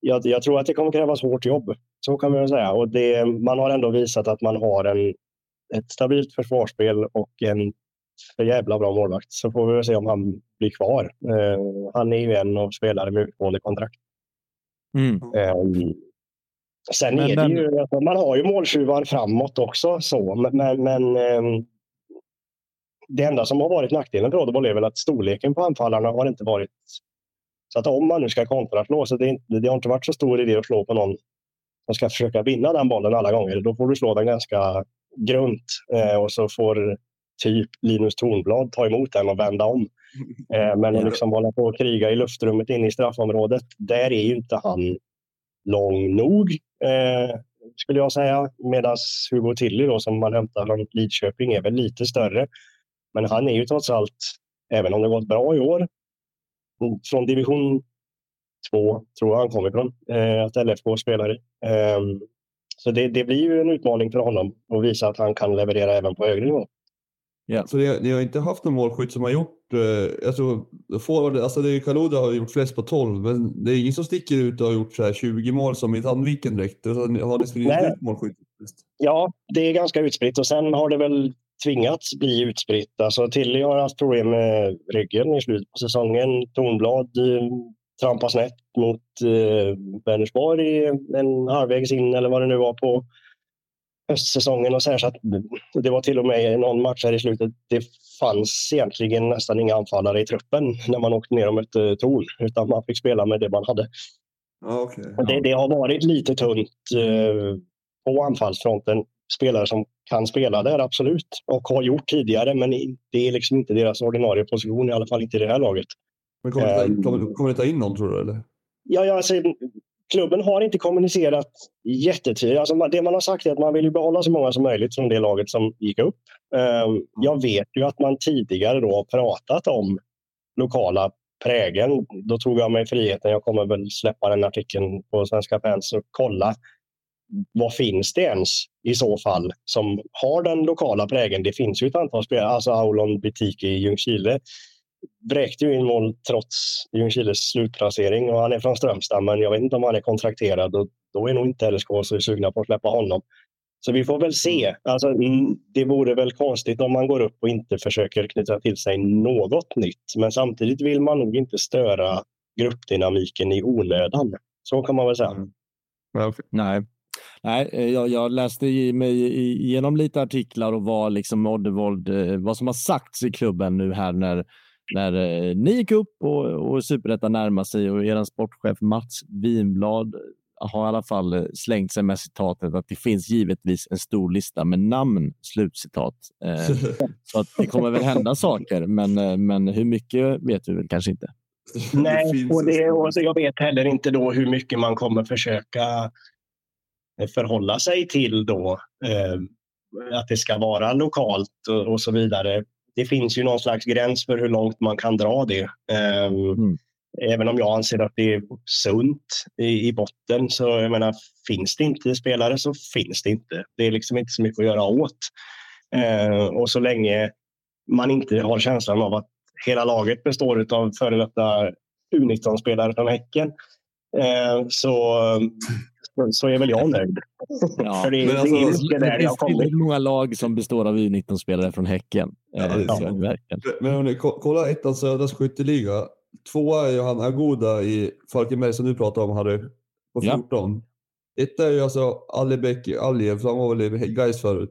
jag, jag, tror att det kommer krävas hårt jobb. Så kan man säga. Och det, man har ändå visat att man har en, ett stabilt försvarsspel och en för jävla bra målvakt. Så får vi väl se om han blir kvar. Eh, han är ju en av spelare med utgående kontrakt. Mm. Eh, sen Men är det ju, alltså, man har ju måltjuvar framåt också. Så, men men, men eh, det enda som har varit nackdelen för Oddball är väl att storleken på anfallarna har inte varit... Så att om man nu ska kontraslå, så det, inte, det har inte varit så stor idé att slå på någon som ska försöka vinna den bollen alla gånger. Då får du slå den ganska grunt eh, och så får typ Linus Tornblad ta emot den och vända om. Eh, men att liksom hålla på och kriga i luftrummet inne i straffområdet, där är ju inte han lång nog, eh, skulle jag säga. Medan Hugo Tilly då, som man hämtar från Lidköping är väl lite större. Men han är ju trots allt, även om det gått bra i år, från division 2 tror jag han kommer ifrån, eh, att LFK spelar i. Ehm, så det, det blir ju en utmaning för honom att visa att han kan leverera även på högre nivå. Så ni, ni har inte haft någon målskytt som har gjort, eh, jag tror, forward, alltså det är Kaluda har gjort flest på 12, men det är ingen som sticker ut och har gjort så här 20 mål som i Sandviken direkt. Så har ni spridit ut målskytt? Ja, det är ganska utspritt och sen har det väl tvingats bli utspritt. Alltså Tilly har haft problem med ryggen i slutet på säsongen. Tornblad eh, trampar snett mot eh, Vänersborg en halvvägs in eller vad det nu var på höstsäsongen och att det var till och med någon match här i slutet. Det fanns egentligen nästan inga anfallare i truppen när man åkte ner om ett eh, torn utan man fick spela med det man hade. Och det, det har varit lite tunt eh, på anfallsfronten. Spelare som kan spela där, absolut. Och har gjort tidigare, men det är liksom inte deras ordinarie position, i alla fall inte i det här laget. Men kommer, ni ta in, Ehm. kommer, kommer ta in någon tror du? Eller? Ja, ja, alltså, klubben har inte kommunicerat jättetydligt. Alltså, man- det man har sagt är att man vill ju behålla så många som möjligt från det laget som gick upp. Ehm, jag vet ju att man tidigare då har pratat om lokala prägen. Då tog jag mig friheten, jag kommer väl släppa den artikeln på Svenska fans och kolla vad finns det ens i så fall som har den lokala prägen? Det finns ju ett antal spelare, alltså Aulon Bitiki i Ljungskile vräkte ju in mål trots Ljungskiles slutplacering och han är från Strömstad men jag vet inte om han är kontrakterad och då är nog inte LSK så sugna på att släppa honom. Så vi får väl se. Alltså, mm, det vore väl konstigt om man går upp och inte försöker knyta till sig något nytt. Men samtidigt vill man nog inte störa gruppdynamiken i onödan. Så kan man väl säga. Okej. Nej. Nej, eh, jag, jag läste i- mig igenom lite artiklar och vad liksom Oddevold, eh, vad som har sagts i klubben nu här när, när eh, ni gick upp och, och Superettan närmar sig och er sportchef Mats Winblad har i alla fall eh, slängt sig med citatet att det finns givetvis en stor lista med namn, slutcitat. Eh, så att det kommer väl hända saker, men, eh, men hur mycket vet vi väl kanske inte. Nej, och, det, och så jag vet heller inte då hur mycket man kommer försöka förhålla sig till då. Eh, att det ska vara lokalt och, och så vidare. Det finns ju någon slags gräns för hur långt man kan dra det. Eh, Mm. Även om jag anser att det är sunt i, i botten så jag menar, finns det inte spelare så finns det inte. Det är liksom inte så mycket att göra åt. Eh, och så länge man inte har känslan av att hela laget består av före detta U19-spelare från Häcken eh, så, så är väl jag nöjd. Ja. För det, Men alltså, det är mycket där det jag kommit. många lag som består av U19-spelare från Häcken. Ja, Eh, är sant. verkligen. Men om ni ko- kollar ettan Södras skytteliga. Tvåa är ju han Agoda i Falkenberg som du pratade om Harry. På Ja. 14. Etta är ju alltså Alibek Aliev, för han var väl i Gais förut.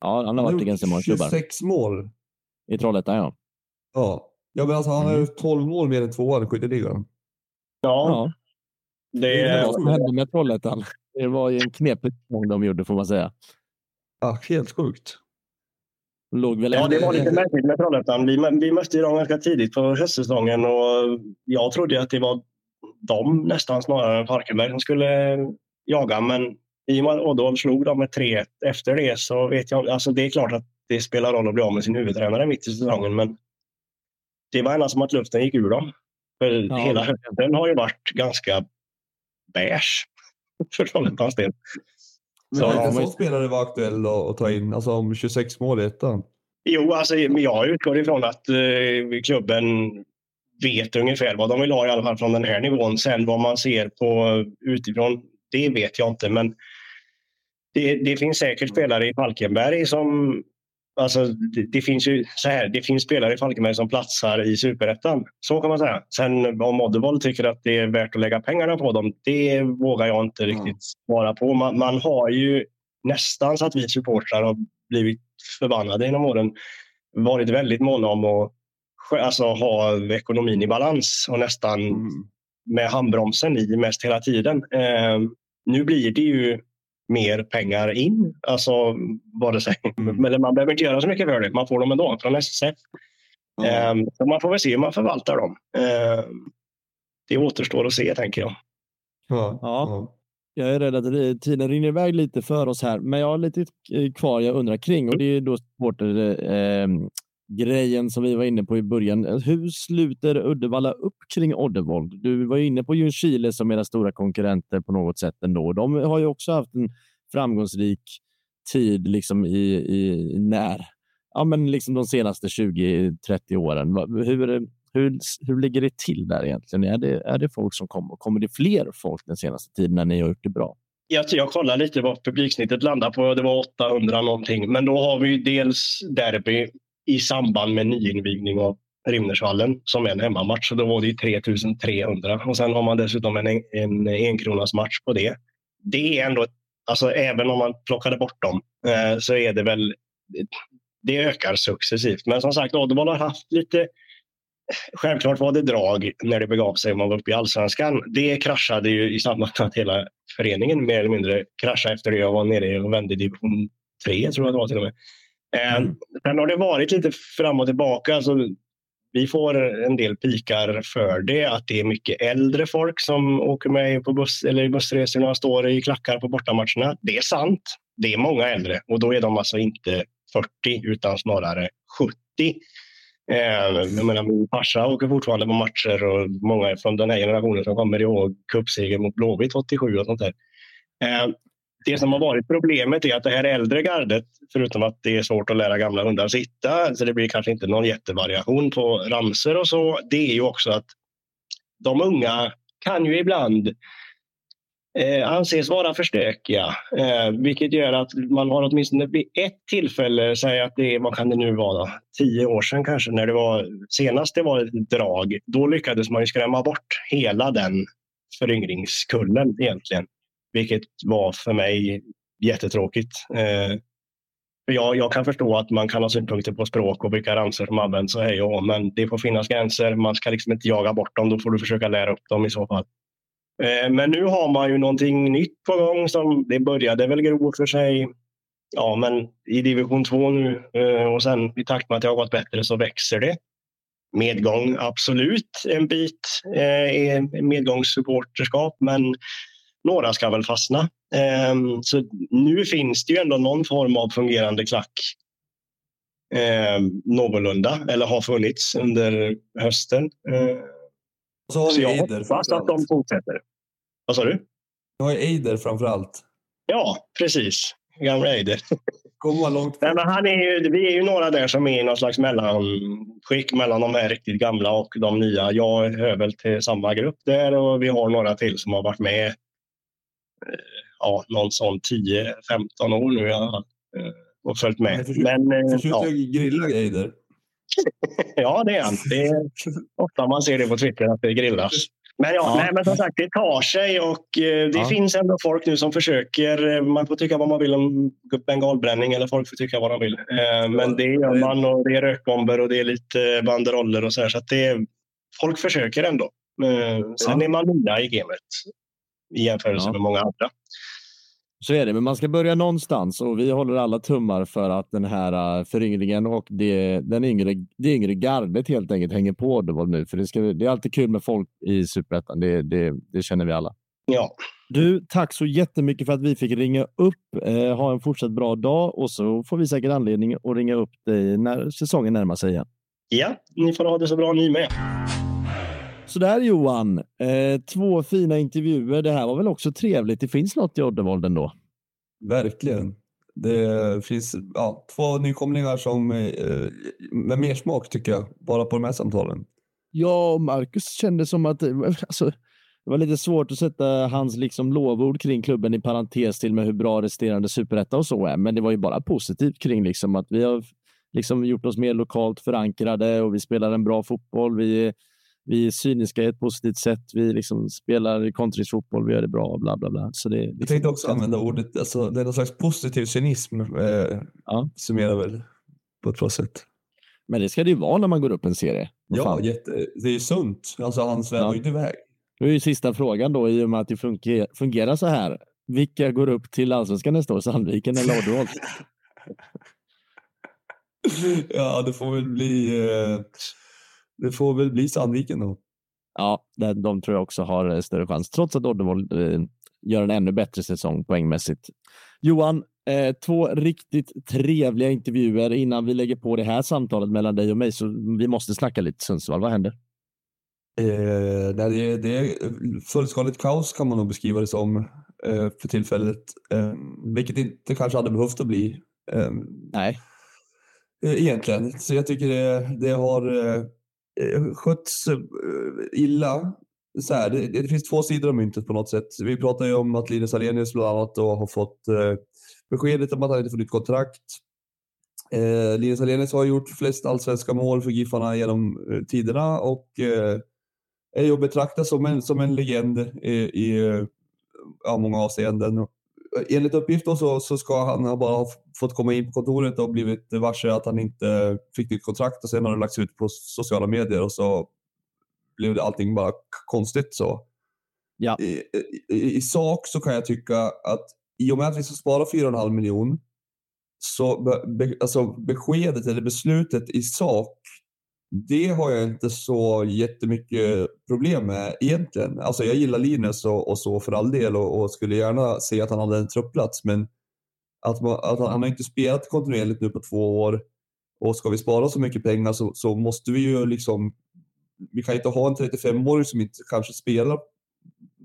Ja, han har varit i ganska många klubbar. 26 mål. I Trollhättan, ja. Ja. Ja men alltså han har ju 12 mål mer än tvåan i skytteligan. Ja, ja. Det, Det är vad som hände med Trollhättan. Det var ju en knepig säsong de gjorde, får man säga. Ja, helt sjukt. Låg väl Ja, det var lite märkligt med Trollhättan. Vi, vi mötte ju dem ganska tidigt på höstsäsongen och jag trodde att det var de nästan snarare än Falkenberg som skulle jaga. Men i och med att Oddholm slog dem med 3-1 efter det så vet jag alltså Det är klart att det spelar roll att bli av med sin huvudtränare mitt i säsongen men det var ändå som att luften gick ur dem. För Ja, hela hösten har ju varit ganska beige för Trollhättans del. Men Så så, man- sån spelare var aktuell att att ta in, alltså om 26 mål i ettan. Jo, alltså, men jag utgår ifrån att eh, klubben vet ungefär vad de vill ha i alla fall från den här nivån. Sen vad man ser på utifrån, det vet jag inte. Men det, det finns säkert spelare i Falkenberg som Alltså, det, det, finns ju så här, det finns spelare i Falkenberg som platsar i superettan. Så kan man säga. Sen om Oddevall tycker att det är värt att lägga pengarna på dem, det vågar jag inte riktigt mm. svara på. Man, man, har ju nästan så att vi supportrar har blivit förbannade genom åren varit väldigt måna om att alltså, ha ekonomin i balans och nästan mm. med handbromsen i mest hela tiden. Eh, nu blir det ju mer pengar in. Alltså, vare sig, mm. men man behöver inte göra så mycket för det. Man får dem ändå från SSF. Mm. Eh, så man får väl se hur man förvaltar dem. Eh, det återstår att se, tänker jag. Ja. ja. Jag är rädd att tiden rinner iväg lite för oss här, men jag har lite kvar jag undrar kring och det är då supporter, eh, grejen som vi var inne på i början. Hur sluter Uddevalla upp kring Oddevold? Du var inne på Ljungskile som era stora konkurrenter på något sätt ändå. De har ju också haft en framgångsrik tid liksom i, i när, ja, men liksom de senaste 20-30 åren. Hur, hur, hur ligger det till där egentligen? Är det, är det folk som kommer? Kommer det fler folk den senaste tiden när ni har gjort det bra? Jag, jag kollade lite vad publiksnittet landar på. Det var 800 någonting. Men då har vi dels derby i samband med nyinvigning av Rimnersvallen som är en hemmamatch. Så då var det 3300 och sen har man dessutom en, en enkronas match på det. Det är ändå, alltså även om man plockade bort dem eh, så är det väl, det ökar successivt. Men som sagt, Oddevall har haft lite Självklart var det drag när det begav sig och man var uppe i allsvenskan. Det kraschade ju i samband med att hela föreningen mer eller mindre kraschade efter det jag var nere och vände i division 3 tror jag det var till och med. Eh, mm. Sen har det varit lite fram och tillbaka. Alltså, vi får en del pikar för det, att det är mycket äldre folk som åker med på buss eller i bussresorna och står i klackar på bortamatcherna. Det är sant. Det är många äldre och då är de alltså inte 40 utan snarare 70. Eh, jag menar, min farsa åker fortfarande på matcher och många från den här generationen som kommer ihåg cupseger mot Blåvitt 87 och sånt där. Eh, det som har varit problemet är att det här äldre gardet, förutom att det är svårt att lära gamla hundar sitta, så det blir kanske inte någon jättevariation på ramser och så, det är ju också att de unga kan ju ibland eh, anses vara för stökiga, eh, vilket gör att man har åtminstone vid ett tillfälle, säg att det är, vad kan det nu vara, tio år sedan kanske, när det var senast det var ett drag, då lyckades man ju skrämma bort hela den föryngringskullen egentligen. Vilket var för mig jättetråkigt. Eh, jag, jag, kan förstå att man kan ha synpunkter på språk och vilka ramsor som används och hej och men det får finnas gränser. Man ska liksom inte jaga bort dem. Då får du försöka lära upp dem i så fall. Eh, men nu har man ju någonting nytt på gång. Som, det började väl gro för sig ja, men i division 2 nu eh, och sen i takt med att det har gått bättre så växer det. Medgång, absolut en bit eh, medgångssupporterskap, men några ska väl fastna. Ehm, så nu finns det ju ändå någon form av fungerande klack ehm, någorlunda, eller har funnits under hösten. Ehm, så, har så jag hoppas att de fortsätter. Vad sa du? Du har Eider framför allt. Ja, precis. Gamla Eider. Långt. Nej, men han är ju, vi är ju några där som är i någon slags mellanskick mellan de här riktigt gamla och de nya. Jag hör väl till samma grupp där och vi har några till som har varit med ja, någon sån 10-15 år nu jag, eh, och följt med. Försöker, Men, eh, försöker ja. grilla grejer? ja, det är han. Det är ofta man ser det på Twitter att det grillas. Men, ja, ja. Nej, men som sagt, det tar sig och eh, det ja. finns ändå folk nu som försöker. Man får tycka vad man vill om bengalbränning eller folk får tycka vad de vill. Eh, men det gör man och det är rökbomber och det är lite banderoller och så här. Så det, folk försöker ändå. Eh, sen är man nya i gamet i jämförelse ja. med många andra. Så är det, men man ska börja någonstans och vi håller alla tummar för att den här äh, föryngringen och det, den yngre, det yngre gardet helt enkelt hänger på Oddevall nu. För det, ska, det är alltid kul med folk i Superettan, det, det, det känner vi alla. Ja. Du, tack så jättemycket för att vi fick ringa upp. Eh, ha en fortsatt bra dag och så får vi säkert anledning att ringa upp dig när säsongen närmar sig igen. Ja, ni får ha det så bra ni med. Sådär Johan, eh, två fina intervjuer. Det här var väl också trevligt. Det finns något i Oddevold ändå? Verkligen. Det finns ja, två nykomlingar som eh, med mer smak tycker jag, bara på de här samtalen. Ja, Marcus kände som att alltså, det var lite svårt att sätta hans liksom lovord kring klubben i parentes till med hur bra resterande superetta och så är. Men det var ju bara positivt kring liksom att vi har liksom gjort oss mer lokalt förankrade och vi spelar en bra fotboll. Vi, vi är cyniska i ett positivt sätt. Vi liksom spelar kontringsfotboll, vi gör det bra, bla bla bla. Så det, liksom, jag tänkte också använda ordet, alltså, det är någon slags positiv cynism, eh, ja. summerar väl på ett bra sätt. Men det ska det ju vara när man går upp en serie. Ja, jätte, det är ju sunt. Alltså, han svävar ju inte iväg. Nu är ju sista frågan då, i och med att det fungerar, fungerar så här. Vilka går upp till allsvenskan nästa år? Sandviken eller Oddevold? ja, det får väl bli, eh, det får väl bli Sandviken då. Ja, de tror jag också har eh, större chans, trots att Oddevold eh, gör en ännu bättre säsong poängmässigt. Johan, två riktigt trevliga intervjuer innan vi lägger på det här samtalet mellan dig och mig, så vi måste snacka lite Sundsvall. Vad händer? Eh, det, är, det är fullskaligt kaos kan man nog beskriva det som eh, för tillfället, eh, vilket inte kanske hade behövt att bli. Eh, Nej. Eh, egentligen. Så jag tycker det, det har eh, Eh, skötts eh, illa. Så här, det, det, finns två sidor av myntet på något sätt. Vi pratar ju om att Linus Alenius bland annat då har fått eh, beskedet om att han inte får nytt kontrakt. Eh, Linus Alenius har gjort flest allsvenska mål för Giffarna genom eh, tiderna och eh, är ju att betrakta som en, som en legend i, i eh, ja, många avseenden enligt uppgift så, så ska han ha bara fått komma in på kontoret och blivit varse att han inte fick nytt kontrakt och sen har det lagts ut på sociala medier och så blev det allting bara konstigt så. Ja. I, i, I, sak så kan jag tycka att i och med att vi ska spara 4,5 miljon så be, alltså beskedet eller beslutet i sak det har jag inte så jättemycket problem med egentligen. Alltså jag gillar Linus och, och så för all del och, och, skulle gärna se att han hade en truppplats. Men att, man, att han, han, har inte spelat kontinuerligt nu på två år och ska vi spara så mycket pengar så, så måste vi ju liksom. Vi kan inte ha en 35-åring som inte kanske spelar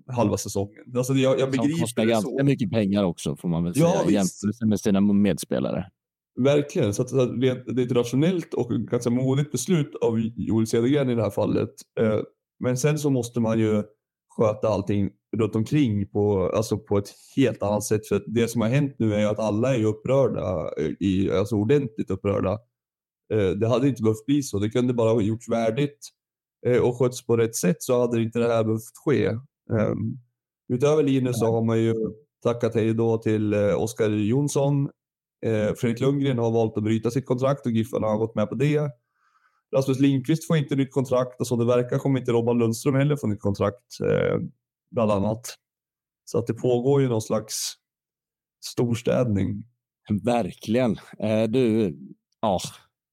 halva säsongen. Alltså jag, jag begriper som kostar ganska mycket pengar också får man väl säga ja, i jämförelse med sina medspelare. Verkligen, så, att, det är ett rationellt och ganska modigt beslut av Joel Cedergren i det här fallet. Eh, men sen så måste man ju sköta allting runt omkring på, alltså på ett helt annat sätt. För det som har hänt nu är att alla är upprörda, i, alltså ordentligt upprörda. Eh, det hade inte behövt bli så. Det kunde bara ha gjorts värdigt eh, och skötts på rätt sätt så hade inte det här behövt ske. Ehm, utöver Linus så har man ju tackat hej då till Oskar Jonsson Eh, Fredrik Lundgren har valt att bryta sitt kontrakt och Giffarna har gått med på det. Rasmus Lindqvist får inte nytt kontrakt och som det verkar kommer inte Robban Lundström heller få nytt kontrakt, eh, bland annat. Så att det pågår ju någon slags storstädning. Verkligen. Eh, du, ja,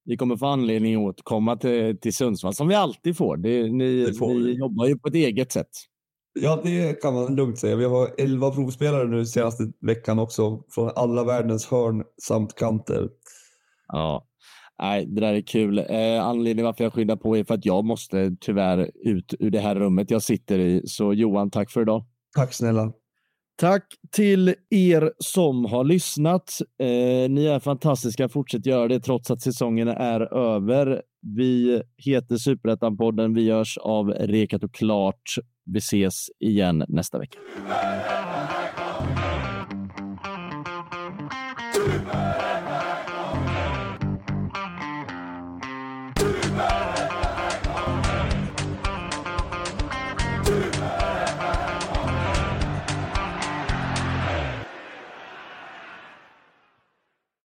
vi kommer få anledning att återkomma till, till Sundsvall som vi alltid får. Det, ni, det får ni jobbar ju på ett eget sätt. Ja, det kan man lugnt säga. Vi har elva provspelare nu senaste veckan också från alla världens hörn samt kanter. Ja, Nej, det där är kul. Eh, anledningen varför jag skyndar på är för att jag måste tyvärr ut ur det här rummet jag sitter i. Så Johan, tack för idag. Tack snälla. Tack till er som har lyssnat. Eh, ni är fantastiska. Fortsätt göra det trots att säsongen är över. Vi heter Superettan-podden. Vi görs av Rekat och Klart. Vi ses igen nästa vecka.